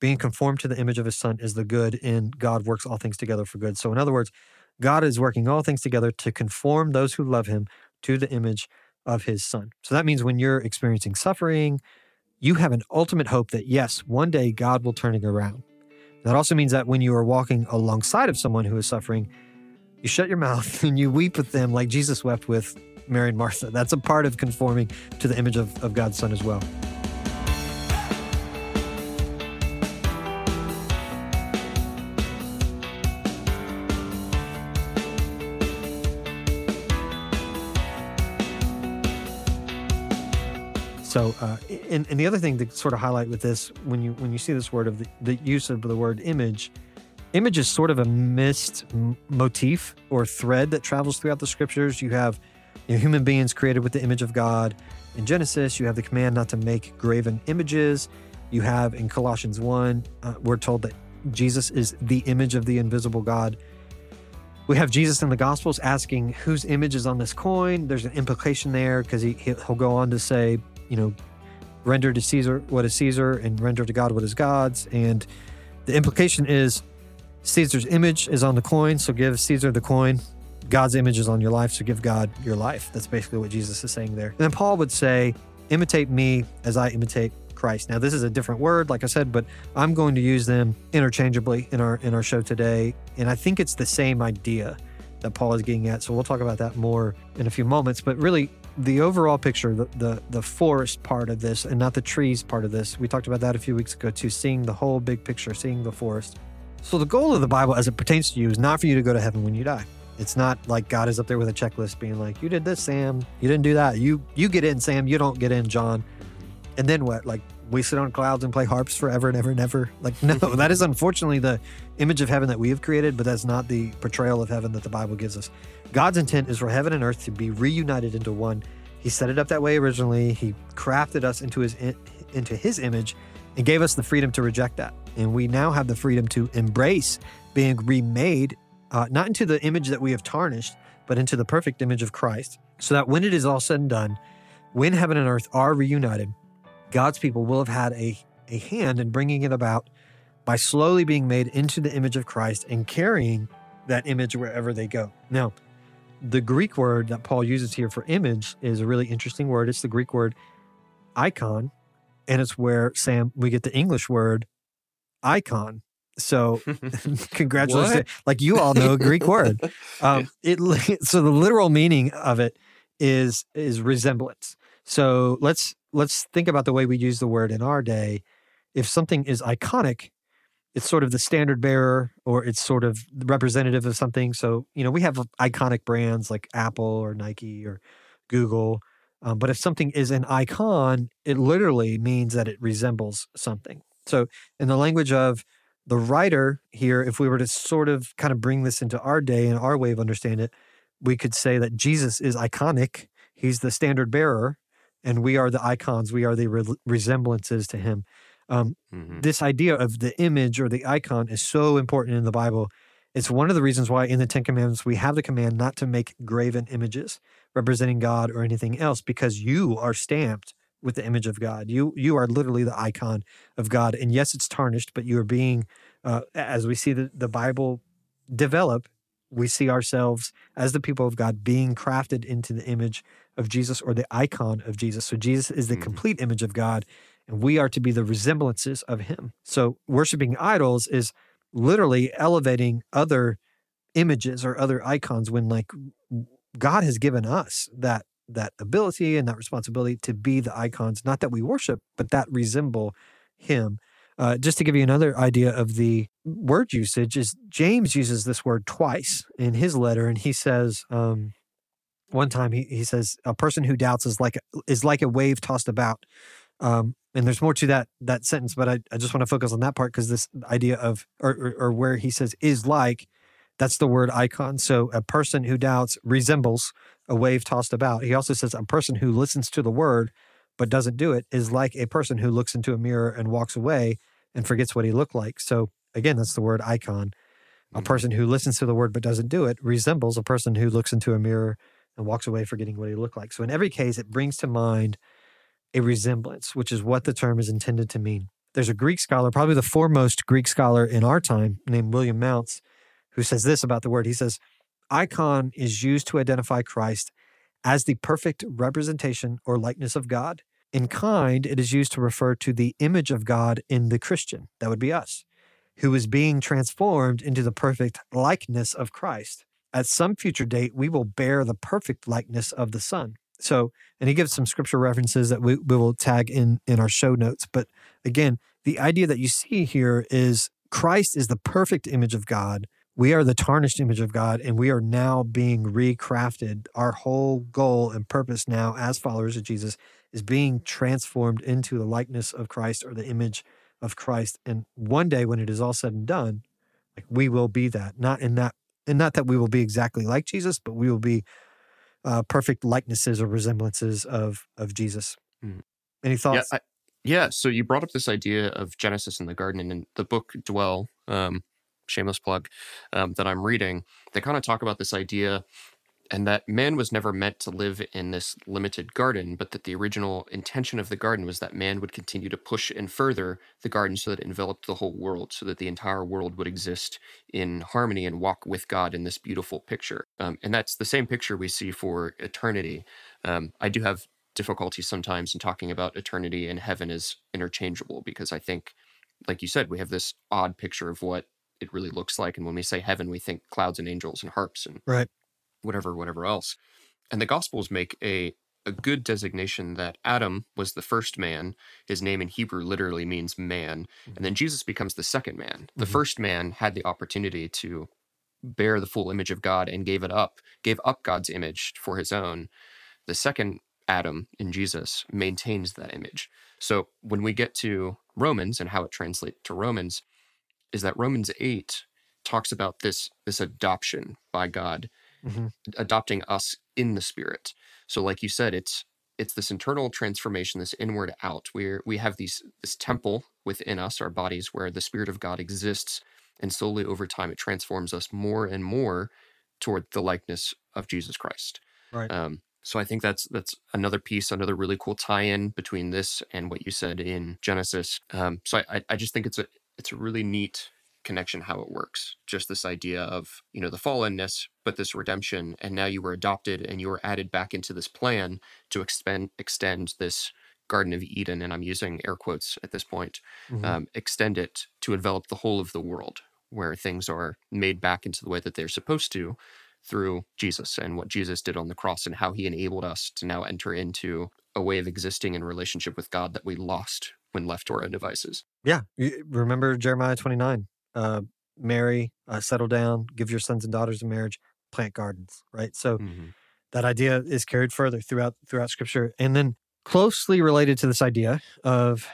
Speaker 1: Being conformed to the image of his son is the good, and God works all things together for good. So, in other words, God is working all things together to conform those who love him to the image of his son. So that means when you're experiencing suffering, you have an ultimate hope that yes, one day God will turn it around. That also means that when you are walking alongside of someone who is suffering, you shut your mouth and you weep with them like Jesus wept with Mary and Martha. That's a part of conforming to the image of, of God's Son as well. So, uh, and, and the other thing to sort of highlight with this, when you when you see this word of the, the use of the word image, image is sort of a missed m- motif or thread that travels throughout the scriptures. You have you know, human beings created with the image of God. In Genesis, you have the command not to make graven images. You have in Colossians 1, uh, we're told that Jesus is the image of the invisible God. We have Jesus in the Gospels asking whose image is on this coin. There's an implication there because he, he'll go on to say, you know, render to Caesar what is Caesar and render to God what is God's. And the implication is Caesar's image is on the coin, so give Caesar the coin. God's image is on your life, so give God your life. That's basically what Jesus is saying there. And then Paul would say, imitate me as I imitate Christ. Now, this is a different word, like I said, but I'm going to use them interchangeably in our in our show today. And I think it's the same idea that Paul is getting at. So we'll talk about that more in a few moments. But really, the overall picture, the, the the forest part of this, and not the trees part of this, we talked about that a few weeks ago too. Seeing the whole big picture, seeing the forest. So the goal of the Bible as it pertains to you is not for you to go to heaven when you die. It's not like God is up there with a checklist being like, "You did this, Sam. You didn't do that. You you get in, Sam. You don't get in, John." And then what? Like we sit on clouds and play harps forever and ever and ever. Like no, that is unfortunately the image of heaven that we have created, but that's not the portrayal of heaven that the Bible gives us. God's intent is for heaven and earth to be reunited into one. He set it up that way originally. He crafted us into his into his image and gave us the freedom to reject that. And we now have the freedom to embrace being remade, uh, not into the image that we have tarnished, but into the perfect image of Christ. So that when it is all said and done, when heaven and earth are reunited, God's people will have had a, a hand in bringing it about by slowly being made into the image of Christ and carrying that image wherever they go. Now, the Greek word that Paul uses here for image is a really interesting word. It's the Greek word icon, and it's where Sam we get the English word icon. So, congratulations! like you all know a Greek word. Um, it so the literal meaning of it is is resemblance. So let's let's think about the way we use the word in our day. If something is iconic, it's sort of the standard bearer or it's sort of representative of something. So, you know, we have iconic brands like Apple or Nike or Google. Um, but if something is an icon, it literally means that it resembles something. So, in the language of the writer here, if we were to sort of kind of bring this into our day and our way of understanding it, we could say that Jesus is iconic. He's the standard bearer, and we are the icons. We are the re- resemblances to him. Um, mm-hmm. This idea of the image or the icon is so important in the Bible. It's one of the reasons why in the Ten Commandments we have the command not to make graven images representing God or anything else, because you are stamped with the image of God. You you are literally the icon of God, and yes, it's tarnished, but you are being, uh, as we see the, the Bible develop, we see ourselves as the people of God being crafted into the image of Jesus or the icon of Jesus. So Jesus is the mm-hmm. complete image of God, and we are to be the resemblances of him. So worshiping idols is literally elevating other images or other icons when like God has given us that that ability and that responsibility to be the icons, not that we worship, but that resemble him. Uh, just to give you another idea of the word usage, is James uses this word twice in his letter, and he says, um, one time he, he says, a person who doubts is like is like a wave tossed about. Um, and there's more to that that sentence, but I, I just want to focus on that part because this idea of or, or, or where he says is like, that's the word icon. So a person who doubts resembles a wave tossed about. He also says a person who listens to the word but doesn't do it is like a person who looks into a mirror and walks away and forgets what he looked like. So again, that's the word icon. A mm-hmm. person who listens to the word but doesn't do it resembles a person who looks into a mirror and walks away forgetting what he looked like. So in every case, it brings to mind a resemblance, which is what the term is intended to mean. There's a Greek scholar, probably the foremost Greek scholar in our time, named William Mounce, who says this about the word. He says, Icon is used to identify Christ as the perfect representation or likeness of God. In kind, it is used to refer to the image of God in the Christian, that would be us, who is being transformed into the perfect likeness of Christ. At some future date, we will bear the perfect likeness of the Son. So, and he gives some scripture references that we, we will tag in in our show notes. But again, the idea that you see here is Christ is the perfect image of God. We are the tarnished image of God, and we are now being recrafted. Our whole goal and purpose now, as followers of Jesus, is being transformed into the likeness of Christ or the image of Christ. And one day, when it is all said and done, like we will be that. Not in that, and not that we will be exactly like Jesus, but we will be uh, perfect likenesses or resemblances of of Jesus. Mm. Any thoughts?
Speaker 2: Yeah, I, yeah, So you brought up this idea of Genesis in the garden, and in the book Dwell, um, shameless plug, um, that I'm reading, they kind of talk about this idea and that man was never meant to live in this limited garden, but that the original intention of the garden was that man would continue to push and further the garden so that it enveloped the whole world, so that the entire world would exist in harmony and walk with God in this beautiful picture. Um, and that's the same picture we see for eternity. Um, I do have difficulty sometimes in talking about eternity and heaven as interchangeable because I think, like you said, we have this odd picture of what it really looks like. And when we say heaven, we think clouds and angels and harps and
Speaker 1: right
Speaker 2: whatever, whatever else. And the Gospels make a a good designation that Adam was the first man. His name in Hebrew literally means man. And then Jesus becomes the second man. The
Speaker 1: Mhm.
Speaker 2: first man had the opportunity to bear the full image of God and gave it up, gave up God's image for his own. The second Adam in Jesus maintains that image. So when we get to Romans and how it translates to Romans, is that Romans 8 talks about this this adoption by God
Speaker 1: Mhm.
Speaker 2: adopting us in the spirit. So like you said, it's it's this internal transformation, this inward out. Where we have these this temple within us, our bodies, where the Spirit of God exists, and slowly over time it transforms us more and more toward the likeness of Jesus Christ.
Speaker 1: Right.
Speaker 2: Um, so I think that's that's another piece, another really cool tie-in between this and what you said in Genesis. Um, so I, I- I just think it's a it's a really neat connection how it works. Just this idea of you know the fallenness, but this redemption, and now you were adopted and you were added back into this plan to expend extend this Garden of Eden, and I'm using air quotes at this point,
Speaker 1: Mhm.
Speaker 2: um, extend it to envelop the whole of the world, where things are made back into the way that they're supposed to through Jesus and what Jesus did on the cross and how he enabled us to now enter into a way of existing in relationship with God that we lost when left to our own devices.
Speaker 1: Yeah. Remember Jeremiah 29. Uh, marry, uh, settle down, give your sons and daughters in marriage, plant gardens, right? So that idea is carried further throughout throughout scripture. And then closely related to this idea of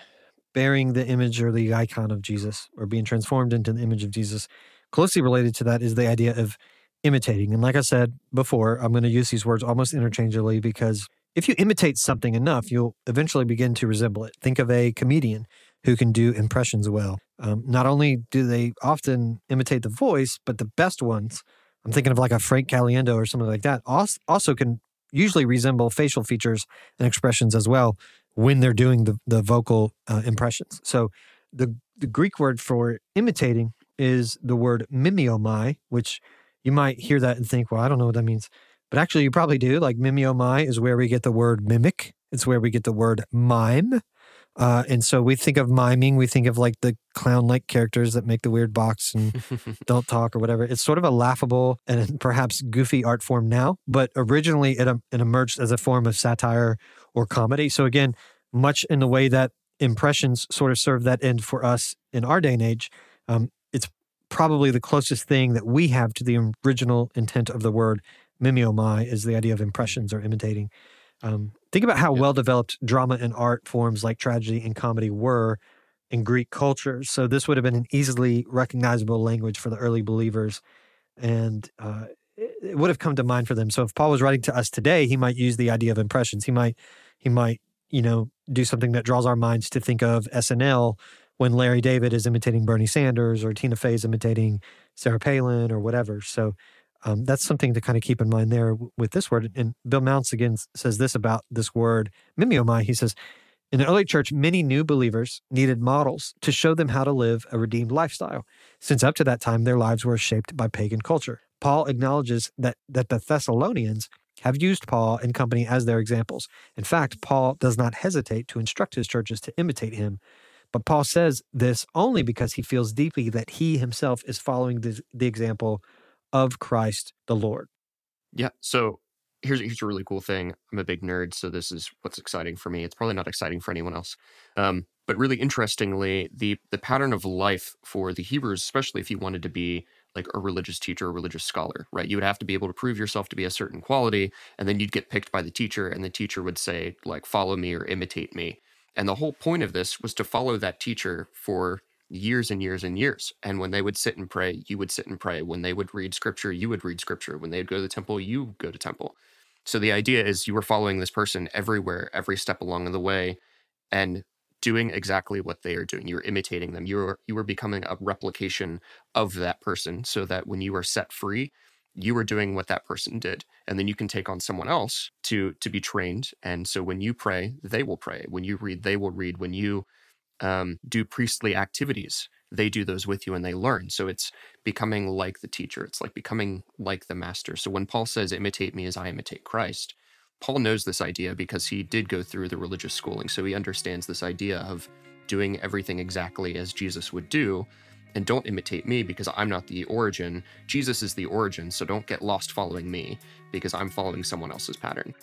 Speaker 1: bearing the image or the icon of Jesus or being transformed into the image of Jesus, closely related to that is the idea of imitating. And like I said before, I'm going to use these words almost interchangeably because if you imitate something enough, you'll eventually begin to resemble it. Think of a comedian who can do impressions well. Um, not only do they often imitate the voice, but the best ones, I'm thinking of like a Frank Caliendo or something like that, also can usually resemble facial features and expressions as well when they're doing the, the vocal uh, impressions. So the, the Greek word for imitating is the word mimeomai, which you might hear that and think, well, I don't know what that means. But actually, you probably do. Like mimeomai is where we get the word mimic. It's where we get the word mime. Uh, and so we think of miming, we think of like the clown like characters that make the weird box and don't talk or whatever. It's sort of a laughable and perhaps goofy art form now, but originally it, um, it emerged as a form of satire or comedy. So again, much in the way that impressions sort of serve that end for us in our day and age, um, it's probably the closest thing that we have to the original intent of the word mimeomai is the idea of impressions or imitating. Um, think about how
Speaker 2: Yeah.
Speaker 1: well developed drama and art forms like tragedy and comedy were in Greek culture. So this would have been an easily recognizable language for the early believers, and uh, it, it would have come to mind for them. So if Paul was writing to us today, he might use the idea of impressions. He might he might you know do something that draws our minds to think of SNL when Larry David is imitating Bernie Sanders or Tina Fey is imitating Sarah Palin or whatever. So um, that's something to kind of keep in mind there with this word. And Bill Mounce again says this about this word, mimeomai. He says, in the early church, many new believers needed models to show them how to live a redeemed lifestyle, since up to that time their lives were shaped by pagan culture. Paul acknowledges that, that the Thessalonians have used Paul and company as their examples. In fact, Paul does not hesitate to instruct his churches to imitate him. But Paul says this only because he feels deeply that he himself is following the, the example of Christ the Lord.
Speaker 2: Yeah. So here's here's a really cool thing. I'm a big nerd, so this is what's exciting for me. It's probably not exciting for anyone else. Um, but really interestingly, the the pattern of life for the Hebrews, especially if you wanted to be like a religious teacher or religious scholar, right? You would have to be able to prove yourself to be a certain quality, and then you'd get picked by the teacher, and the teacher would say, like, follow me or imitate me. And the whole point of this was to follow that teacher for years and years and years. And when they would sit and pray, you would sit and pray. When they would read scripture, you would read scripture. When they'd go to the temple, you would go to temple. So the idea is you were following this person everywhere, every step along the way, and doing exactly what they are doing. You were imitating them. You were you were becoming a replication of that person so that when you are set free, you were doing what that person did. And then you can take on someone else to to be trained. And so when you pray, they will pray. When you read, they will read. When you um, do priestly activities, they do those with you and they learn. So it's becoming like the teacher. It's like becoming like the master. So when Paul says, imitate me as I imitate Christ, Paul knows this idea because he did go through the religious schooling. So he understands this idea of doing everything exactly as Jesus would do. And don't imitate me because I'm not the origin. Jesus is the origin. So don't get lost following me because I'm following someone else's pattern.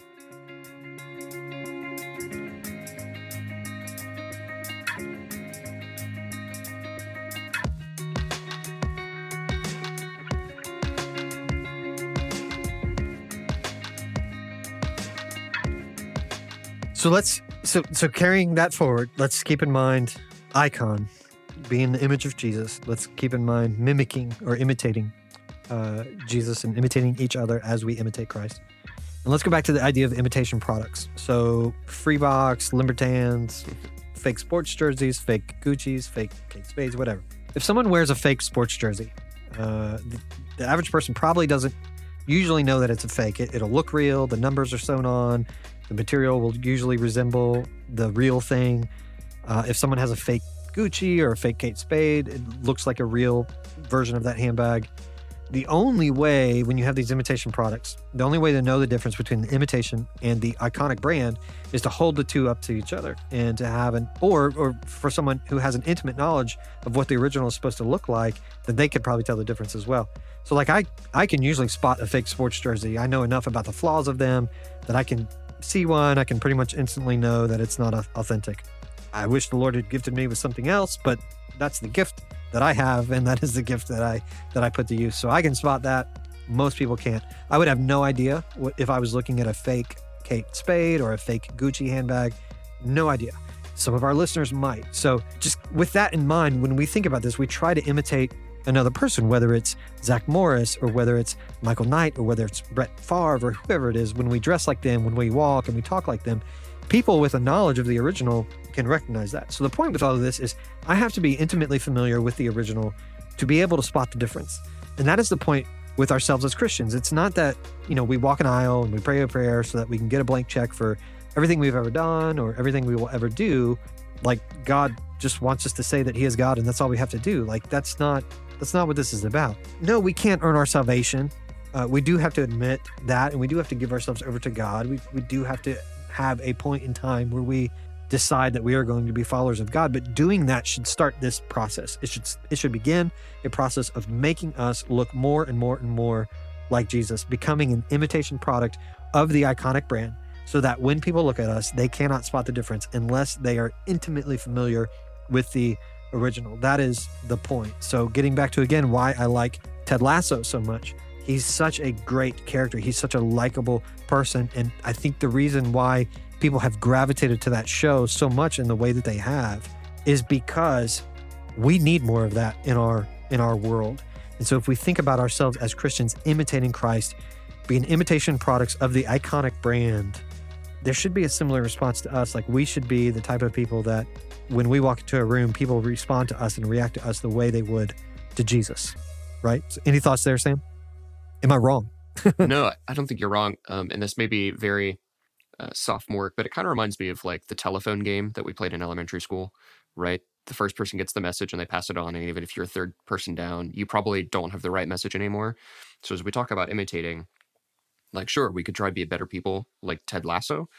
Speaker 1: So let's so so carrying that forward, let's keep in mind icon being the image of Jesus. Let's keep in mind mimicking or imitating uh, Jesus and imitating each other as we imitate Christ. And let's go back to the idea of imitation products. So free Freebox, Limbertans, fake sports jerseys, fake Gucci's, fake Kate Spades, whatever. If someone wears a fake sports jersey, uh, the, the average person probably doesn't usually know that it's a fake. It, it'll look real. The numbers are sewn on. The material will usually resemble the real thing. Uh, if someone has a fake Gucci or a fake Kate Spade, it looks like a real version of that handbag. The only way, when you have these imitation products, the only way to know the difference between the imitation and the iconic brand is to hold the two up to each other and to have an, or, or for someone who has an intimate knowledge of what the original is supposed to look like, then they could probably tell the difference as well. So, like, I, I can usually spot a fake sports jersey. I know enough about the flaws of them that I can see one, I can pretty much instantly know that it's not authentic. I wish the Lord had gifted me with something else, but that's the gift that I have, and that is the gift that I that I put to use. So I can spot that. Most people can't. I would have no idea if I was looking at a fake Kate Spade or a fake Gucci handbag. No idea. Some of our listeners might. So just with that in mind, when we think about this, we try to imitate another person, whether it's Zach Morris or whether it's Michael Knight or whether it's Brett Favre or whoever it is. When we dress like them, when we walk and we talk like them, people with a knowledge of the original can recognize that. So the point with all of this is I have to be intimately familiar with the original to be able to spot the difference. And that is the point with ourselves as Christians. It's not that, you know, we walk an aisle and we pray a prayer so that we can get a blank check for everything we've ever done or everything we will ever do. Like God just wants us to say that he is God and that's all we have to do. Like that's not that's not what this is about. No, we can't earn our salvation. Uh, we do have to admit that and we do have to give ourselves over to God. We, we do have to have a point in time where we decide that we are going to be followers of God. But doing that should start this process. It should it should begin a process of making us look more and more and more like Jesus, becoming an imitation product of the iconic brand, so that when people look at us, they cannot spot the difference unless they are intimately familiar with the original. That is the point. So getting back to again why I like Ted Lasso so much. He's such a great character. He's such a likable person and I think the reason why people have gravitated to that show so much in the way that they have is because we need more of that in our in our world. And so if we think about ourselves as Christians imitating Christ, being imitation products of the iconic brand, there should be a similar response to us. Like we should be the type of people that when we walk into a room, people respond to us and react to us the way they would to Jesus. Right? So any thoughts there, Sam? Am I wrong?
Speaker 2: no, I don't think you're wrong. Um, and this may be very uh, sophomoric, but it kind of reminds me of like the telephone game that we played in elementary school, right? The first person gets the message and they pass it on. And even if you're a third person down, you probably don't have the right message anymore. So as we talk about imitating, like, sure, we could try to be better people like Ted Lasso.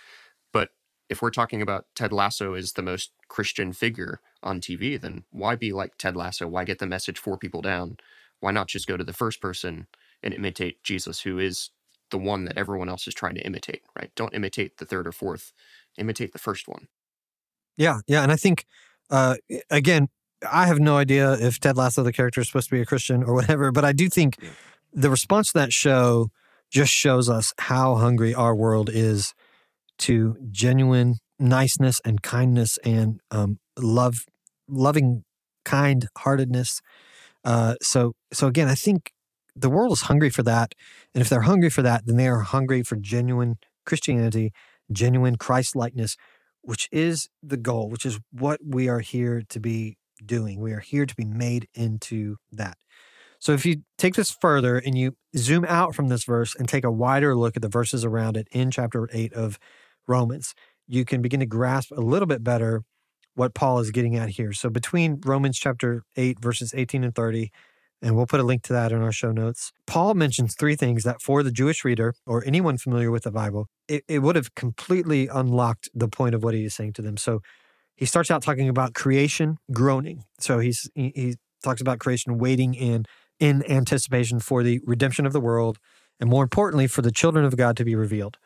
Speaker 2: If we're talking about Ted Lasso is the most Christian figure on TV, then why be like Ted Lasso? Why get the message four people down? Why not just go to the first person and imitate Jesus, who is the one that everyone else is trying to imitate, right? Don't imitate the third or fourth, imitate the first one.
Speaker 1: Yeah, yeah, and I think uh, again, I have no idea if Ted Lasso, the character, is supposed to be a Christian or whatever, but I do think yeah. the response to that show just shows us how hungry our world is to genuine niceness and kindness and um, love, loving, kind heartedness. Uh, so, so again, I think the world is hungry for that. And if they're hungry for that, then they are hungry for genuine Christianity, genuine Christ likeness, which is the goal, which is what we are here to be doing. We are here to be made into that. So if you take this further and you zoom out from this verse and take a wider look at the verses around it in chapter 8 of Romans, you can begin to grasp a little bit better what Paul is getting at here. So between Romans chapter 8 verses 18 and 30 and we'll put a link to that in our show notes. Paul mentions three things that for the Jewish reader or anyone familiar with the Bible, it, it would have completely unlocked the point of what he is saying to them. So he starts out talking about creation groaning. So he's he, he talks about creation waiting in in anticipation for the redemption of the world, and more importantly, for the children of God to be revealed.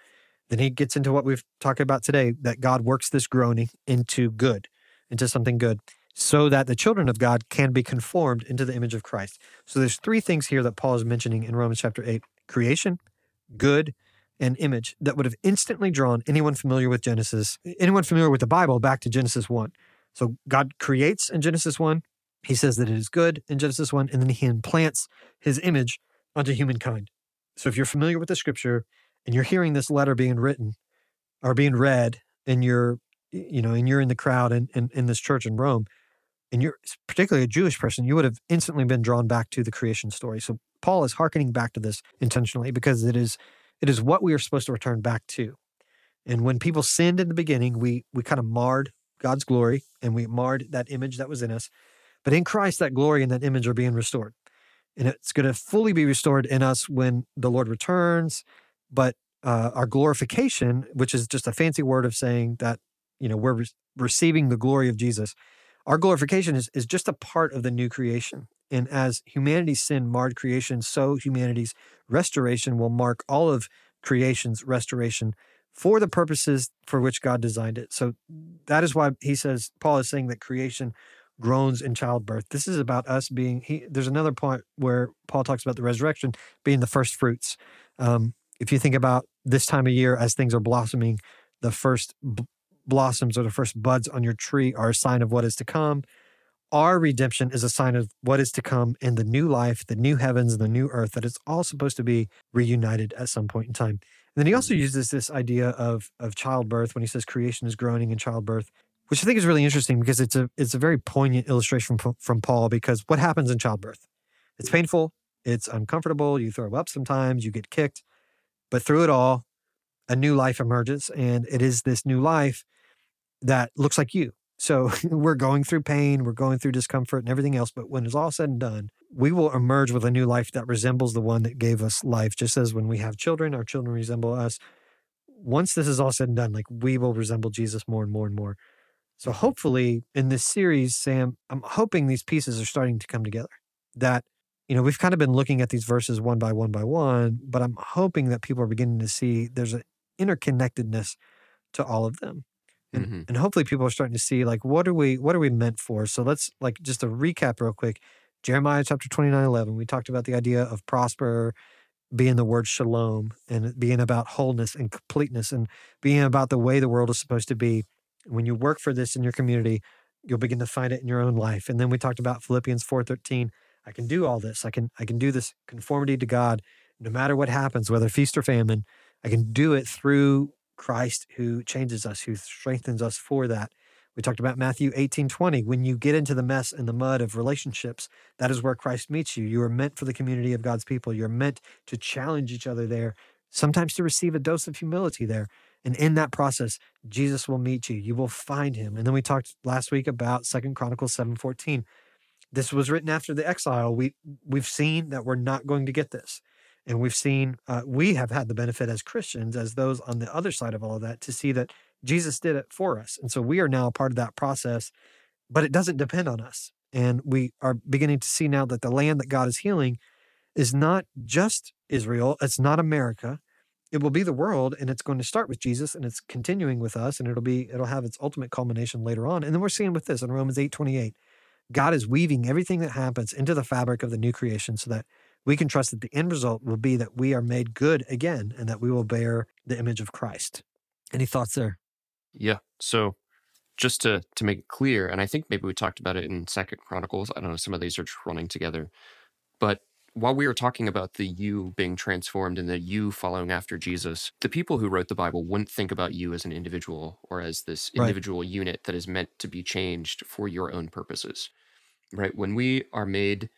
Speaker 1: Then he gets into what we've talked about today that God works this groaning into good, into something good so that the children of God can be conformed into the image of Christ. So there's three things here that Paul is mentioning in Romans chapter 8 creation, good, and image that would have instantly drawn anyone familiar with Genesis, anyone familiar with the Bible back to Genesis 1. So God creates in Genesis 1. He says that it is good in Genesis 1, and then he implants his image onto humankind. So if you're familiar with the scripture and you're hearing this letter being written or being read, and you're, you know, and you're in the crowd in, in, in this church in Rome, and you're particularly a Jewish person, you would have instantly been drawn back to the creation story. So Paul is hearkening back to this intentionally because it is it is what we are supposed to return back to. And when people sinned in the beginning, we we kind of marred God's glory and we marred that image that was in us. But in Christ, that glory and that image are being restored. And it's going to fully be restored in us when the Lord returns. But uh, our glorification, which is just a fancy word of saying that, you know, we're re- receiving the glory of Jesus, our glorification is, is just a part of the new creation. And as humanity's sin marred creation, so humanity's restoration will mark all of creation's restoration for the purposes for which God designed it. So that is why he says, Paul is saying that creation groans in childbirth. This is about us being, he, there's another point where Paul talks about the resurrection being the first fruits. Um, if you think about this time of year as things are blossoming, the first b- blossoms or the first buds on your tree are a sign of what is to come our redemption is a sign of what is to come in the new life, the new heavens, the new earth, that it's all supposed to be reunited at some point in time. And then he also mm-hmm. uses this idea of, of childbirth when he says creation is groaning in childbirth, which I think is really interesting because it's a it's a very poignant illustration from, from Paul because what happens in childbirth? It's painful, it's uncomfortable, you throw up sometimes, you get kicked, but through it all, a new life emerges. And it is this new life that looks like you. So we're going through pain, we're going through discomfort and everything else. But when it's all said and done, we will emerge with a new life that resembles the one that gave us life. Just as when we have children, our children resemble us. Once this is all said and done, like we will resemble Jesus more and more and more. So hopefully in this series, Sam, I'm hoping these pieces are starting to come together. That, you know, we've kind of been looking at these verses one by one by one, but I'm hoping that people are beginning to see there's an interconnectedness to all of them. And, mm-hmm. and hopefully people are starting to see like what are we what are we meant for? So let's like just a recap real quick jeremiah chapter 29 11 we talked about the idea of prosper being the word shalom and being about wholeness and completeness and being about the way the world is supposed to be. When you work for this in your community you'll begin to find it in your own life. And then we talked about philippians 4.13 i can do all this i can i can do this conformity to god no matter what happens whether feast or famine i can do it through Christ who changes us, who strengthens us for that. We talked about Matthew 18 20. When you get into the mess and the mud of relationships, that is where Christ meets you. You are meant for the community of God's people. You're meant to challenge each other there, sometimes to receive a dose of humility there. And in that process, Jesus will meet you. You will find him. And then we talked last week about Second Chronicles 7:14. This was written after the exile. We we've seen that we're not going to get this. And we've seen, uh, we have had the benefit as Christians, as those on the other side of all of that, to see that Jesus did it for us. And so we are now part of that process, but it doesn't depend on us. And we are beginning to see now that the land that God is healing is not just Israel, it's not America. It will be the world, and it's going to start with Jesus, and it's continuing with us, and it'll be it'll have its ultimate culmination later on. And then we're seeing with this in Romans eight twenty eight, God is weaving everything that happens into the fabric of the new creation, so that we can trust that the end result will be that we are made good again and that we will bear the image of Christ. Any thoughts there?
Speaker 2: Yeah. So just to to make it clear, and I think maybe we talked about it in Second Chronicles. I don't know, some of these are just running together. But while we were talking about the you being transformed and the you following after Jesus, the people who wrote the Bible wouldn't think about you as an individual or as this individual right. unit that is meant to be changed for your own purposes. Right? When we are made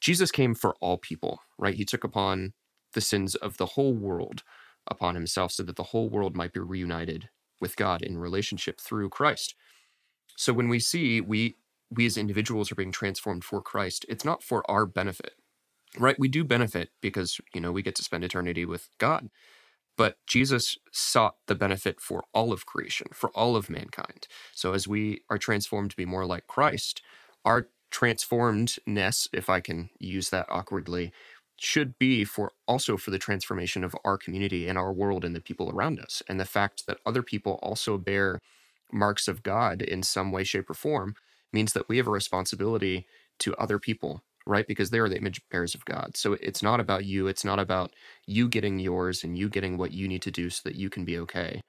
Speaker 2: Jesus came for all people, right? He took upon the sins of the whole world upon himself so that the whole world might be reunited with God in relationship through Christ. So when we see we we as individuals are being transformed for Christ, it's not for our benefit. Right? We do benefit because, you know, we get to spend eternity with God. But Jesus sought the benefit for all of creation, for all of mankind. So as we are transformed to be more like Christ, our transformedness, if I can use that awkwardly, should be for also for the transformation of our community and our world and the people around us. And the fact that other people also bear marks of God in some way, shape, or form means that we have a responsibility to other people, right? Because they are the image bearers of God. So it's not about you. It's not about you getting yours and you getting what you need to do so that you can be okay.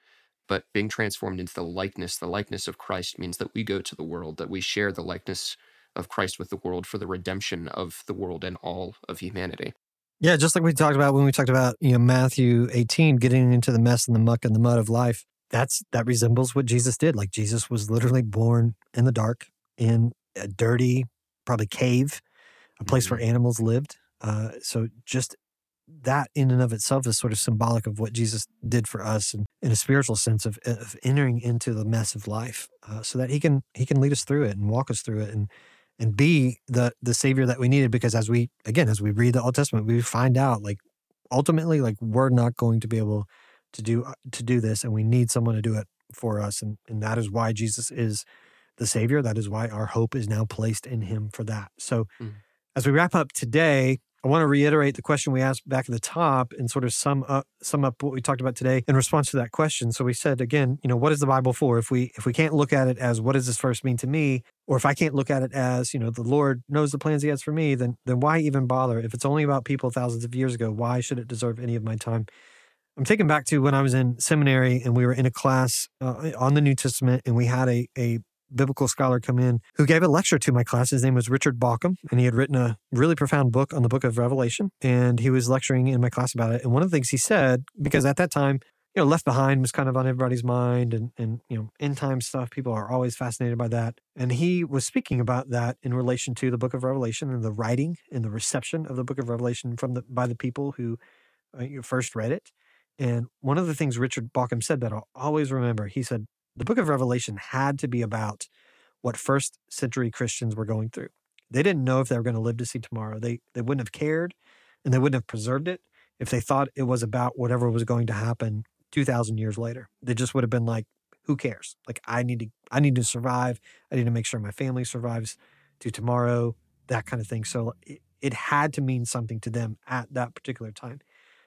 Speaker 2: But being transformed into the likeness, the likeness of Christ means that we go to the world, that we share the likeness of Christ with the world for the redemption of the world and all of humanity.
Speaker 1: Yeah, just like we talked about when we talked about, you know, Matthew 18, getting into the mess and the muck and the mud of life. That's that resembles what Jesus did. Like Jesus was literally born in the dark in a dirty, probably cave, a place mm-hmm. where animals lived. Uh, so just that in and of itself is sort of symbolic of what Jesus did for us and in a spiritual sense of, of entering into the mess of life uh, so that he can he can lead us through it and walk us through it and and be the the savior that we needed because as we again as we read the old testament we find out like ultimately like we're not going to be able to do uh, to do this and we need someone to do it for us and and that is why Jesus is the savior that is why our hope is now placed in him for that so mm. as we wrap up today I want to reiterate the question we asked back at the top and sort of sum up sum up what we talked about today in response to that question. So we said again, you know, what is the Bible for? If we if we can't look at it as what does this verse mean to me, or if I can't look at it as, you know, the Lord knows the plans he has for me, then then why even bother? If it's only about people thousands of years ago, why should it deserve any of my time? I'm taken back to when I was in seminary and we were in a class uh, on the New Testament and we had a a biblical scholar come in who gave a lecture to my class. His name was Richard Bauckham, and he had written a really profound book on the book of Revelation. And he was lecturing in my class about it. And one of the things he said, because at that time, you know, Left Behind was kind of on everybody's mind and, and, you know, end time stuff. People are always fascinated by that. And he was speaking about that in relation to the book of Revelation and the writing and the reception of the book of Revelation from the, by the people who uh, first read it. And one of the things Richard Bauckham said that I'll always remember, he said, the book of Revelation had to be about what first century Christians were going through. They didn't know if they were going to live to see tomorrow. They they wouldn't have cared and they wouldn't have preserved it if they thought it was about whatever was going to happen 2000 years later. They just would have been like who cares? Like I need to I need to survive. I need to make sure my family survives to tomorrow, that kind of thing. So it, it had to mean something to them at that particular time.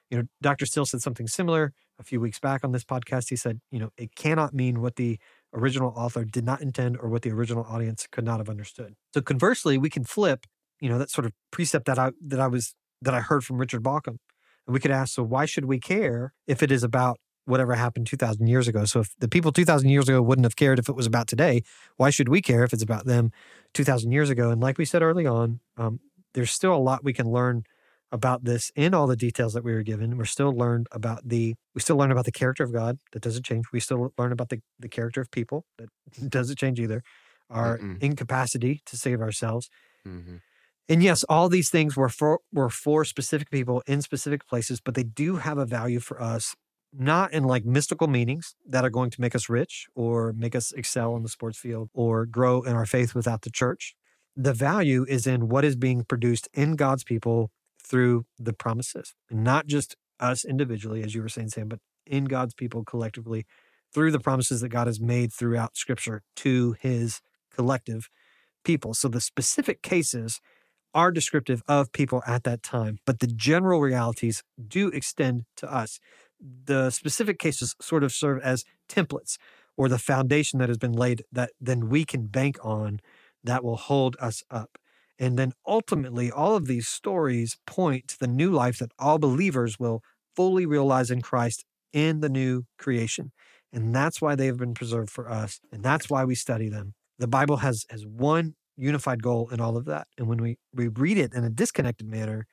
Speaker 1: You know, Dr. Still said something similar a few weeks back on this podcast. He said, you know, it cannot mean what the original author did not intend or what the original audience could not have understood. So conversely, we can flip, you know, that sort of precept that I that I was that I heard from Richard Bauckham. And we could ask, so why should we care if it is about whatever happened 2000 years ago? So if the people 2000 years ago wouldn't have cared if it was about today, why should we care if it's about them 2000 years ago? And like we said early on, um, there's still a lot we can learn about this in all the details that we were given. We're still learned about the we still learn about the character of God that doesn't change. We still learn about the, the character of people that doesn't change either. Our Mm-mm. incapacity to save ourselves. Mm-hmm. And yes, all these things were for were for specific people in specific places, but they do have a value for us, not in like mystical meanings that are going to make us rich or make us excel in the sports field or grow in our faith without the church. The value is in what is being produced in God's people through the promises, not just us individually, as you were saying, Sam, but in God's people collectively through the promises that God has made throughout Scripture to his collective people. So the specific cases are descriptive of people at that time, but the general realities do extend to us. The specific cases sort of serve as templates or the foundation that has been laid that then we can bank on that will hold us up. And then ultimately, all of these stories point to the new life that all believers will fully realize in Christ in the new creation. And that's why they have been preserved for us. And that's why we study them. The Bible has, has one unified goal in all of that. And when we, we read it in a disconnected manner,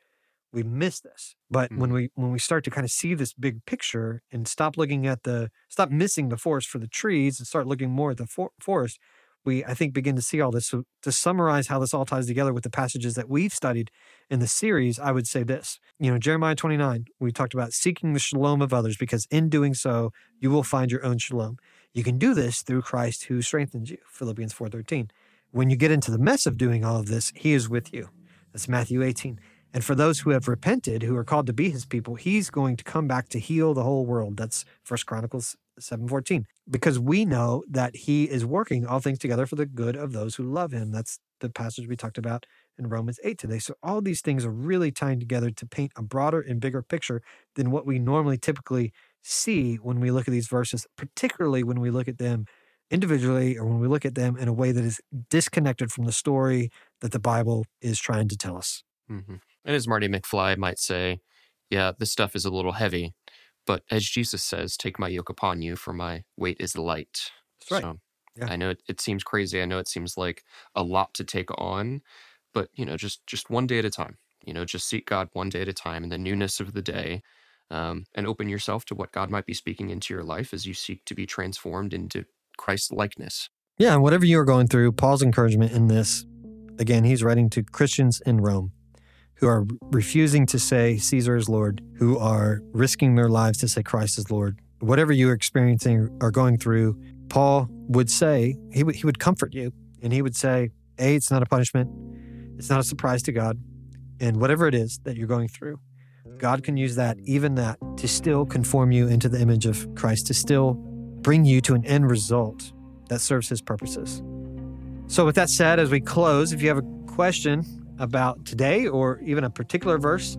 Speaker 1: we miss this. But mm-hmm. when we when we start to kind of see this big picture and stop looking at the stop missing the forest for the trees and start looking more at the for- forest, we, I think, begin to see all this. So, to summarize how this all ties together with the passages that we've studied in the series, I would say this. You know, Jeremiah 29, we talked about seeking the shalom of others because in doing so, you will find your own shalom. You can do this through Christ who strengthens you, Philippians 4.13. When you get into the mess of doing all of this, he is with you. That's Matthew 18. And for those who have repented, who are called to be his people, he's going to come back to heal the whole world. That's First Chronicles 7:14. Because we know that he is working all things together for the good of those who love him. That's the passage we talked about in Romans 8 today. So all these things are really tying together to paint a broader and bigger picture than what we normally typically see when we look at these verses, particularly when we look at them individually or when we look at them in a way that is disconnected from the story that the Bible is trying to tell us.
Speaker 2: Mm-hmm. And as Marty McFly might say, yeah, this stuff is a little heavy, but as Jesus says, take my yoke upon you, for my weight is light.
Speaker 1: That's right.
Speaker 2: So
Speaker 1: Yeah.
Speaker 2: I know it, it seems crazy. I know it seems like a lot to take on, but you know, just just one day at a time. You know, just seek God one day at a time in the newness of the day, um, and open yourself to what God might be speaking into your life as you seek to be transformed into Christ likeness.
Speaker 1: Yeah, and whatever you are going through, Paul's encouragement in this, again, he's writing to Christians in Rome who are refusing to say Caesar is Lord, who are risking their lives to say Christ is Lord. Whatever you're experiencing or going through, Paul would say, he would, he would comfort you and he would say, A, it's not a punishment, it's not a surprise to God. And whatever it is that you're going through, God can use that, even that, to still conform you into the image of Christ, to still bring you to an end result that serves his purposes. So, with that said, as we close, if you have a question about today or even a particular verse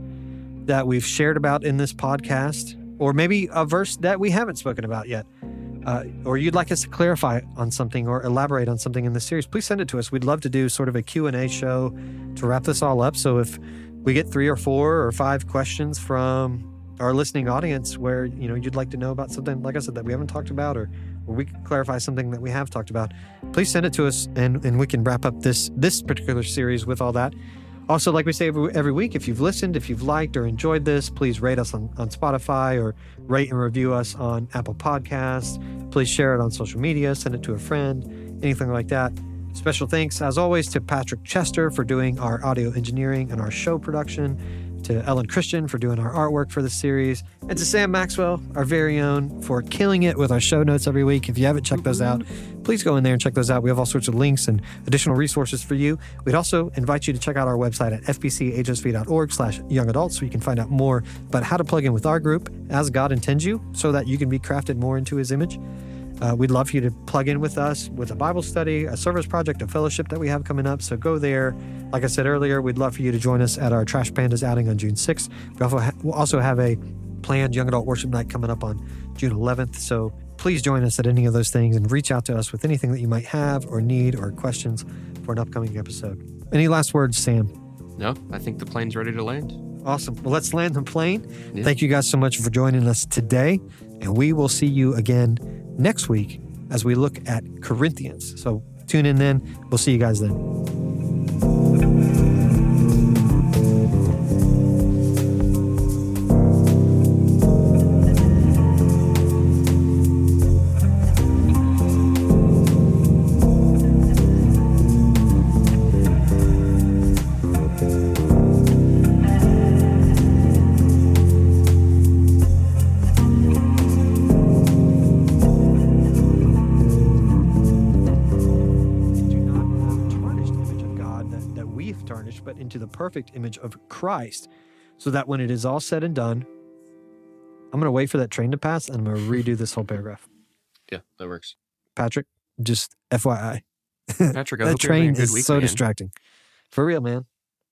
Speaker 1: that we've shared about in this podcast, or maybe a verse that we haven't spoken about yet, uh, or you'd like us to clarify on something or elaborate on something in the series, please send it to us. We'd love to do sort of a Q&A show to wrap this all up. So if we get three or four or five questions from our listening audience where you know you'd like to know about something like I said that we haven't talked about or we can clarify something that we have talked about, please send it to us and, and we can wrap up this this particular series with all that. Also, like we say every, every week, if you've listened, if you've liked or enjoyed this, please rate us on, on Spotify or rate and review us on Apple Podcasts. Please share it on social media, send it to a friend, anything like that. Special thanks, as always, to Patrick Chester for doing our audio engineering and our show production, to Ellen Christian for doing our artwork for this series, and to Sam Maxwell, our very own, for killing it with our show notes every week. If you haven't checked those out, please go in there and check those out. We have all sorts of links and additional resources for you. We'd also invite you to check out our website at fbchsv.org slash young adults so you can find out more about how to plug in with our group as God intends you so that you can be crafted more into his image. Uh, we'd love for you to plug in with us with a Bible study, a service project, a fellowship that we have coming up. So go there. Like I said earlier, we'd love for you to join us at our Trash Pandas outing on June 6th. We also, ha- we'll also have a planned young adult worship night coming up on June 11th. So please join us at any of those things and reach out to us with anything that you might have or need or questions for an upcoming episode. Any last words, Sam?
Speaker 2: No, I think the plane's ready to land.
Speaker 1: Awesome. Well, let's land the plane.
Speaker 2: Yeah.
Speaker 1: Thank you guys so much for joining us today. And we will see you again next week as we look at Corinthians. So tune in then. We'll see you guys then. Perfect image of Christ, so that when it is all said and done, I'm going to wait for that train to pass and I'm going to redo this whole paragraph.
Speaker 2: Yeah, that works.
Speaker 1: Patrick, just FYI,
Speaker 2: Patrick, I
Speaker 1: that
Speaker 2: hope you're
Speaker 1: train
Speaker 2: a good
Speaker 1: is
Speaker 2: week,
Speaker 1: so
Speaker 2: man.
Speaker 1: distracting. For real, man.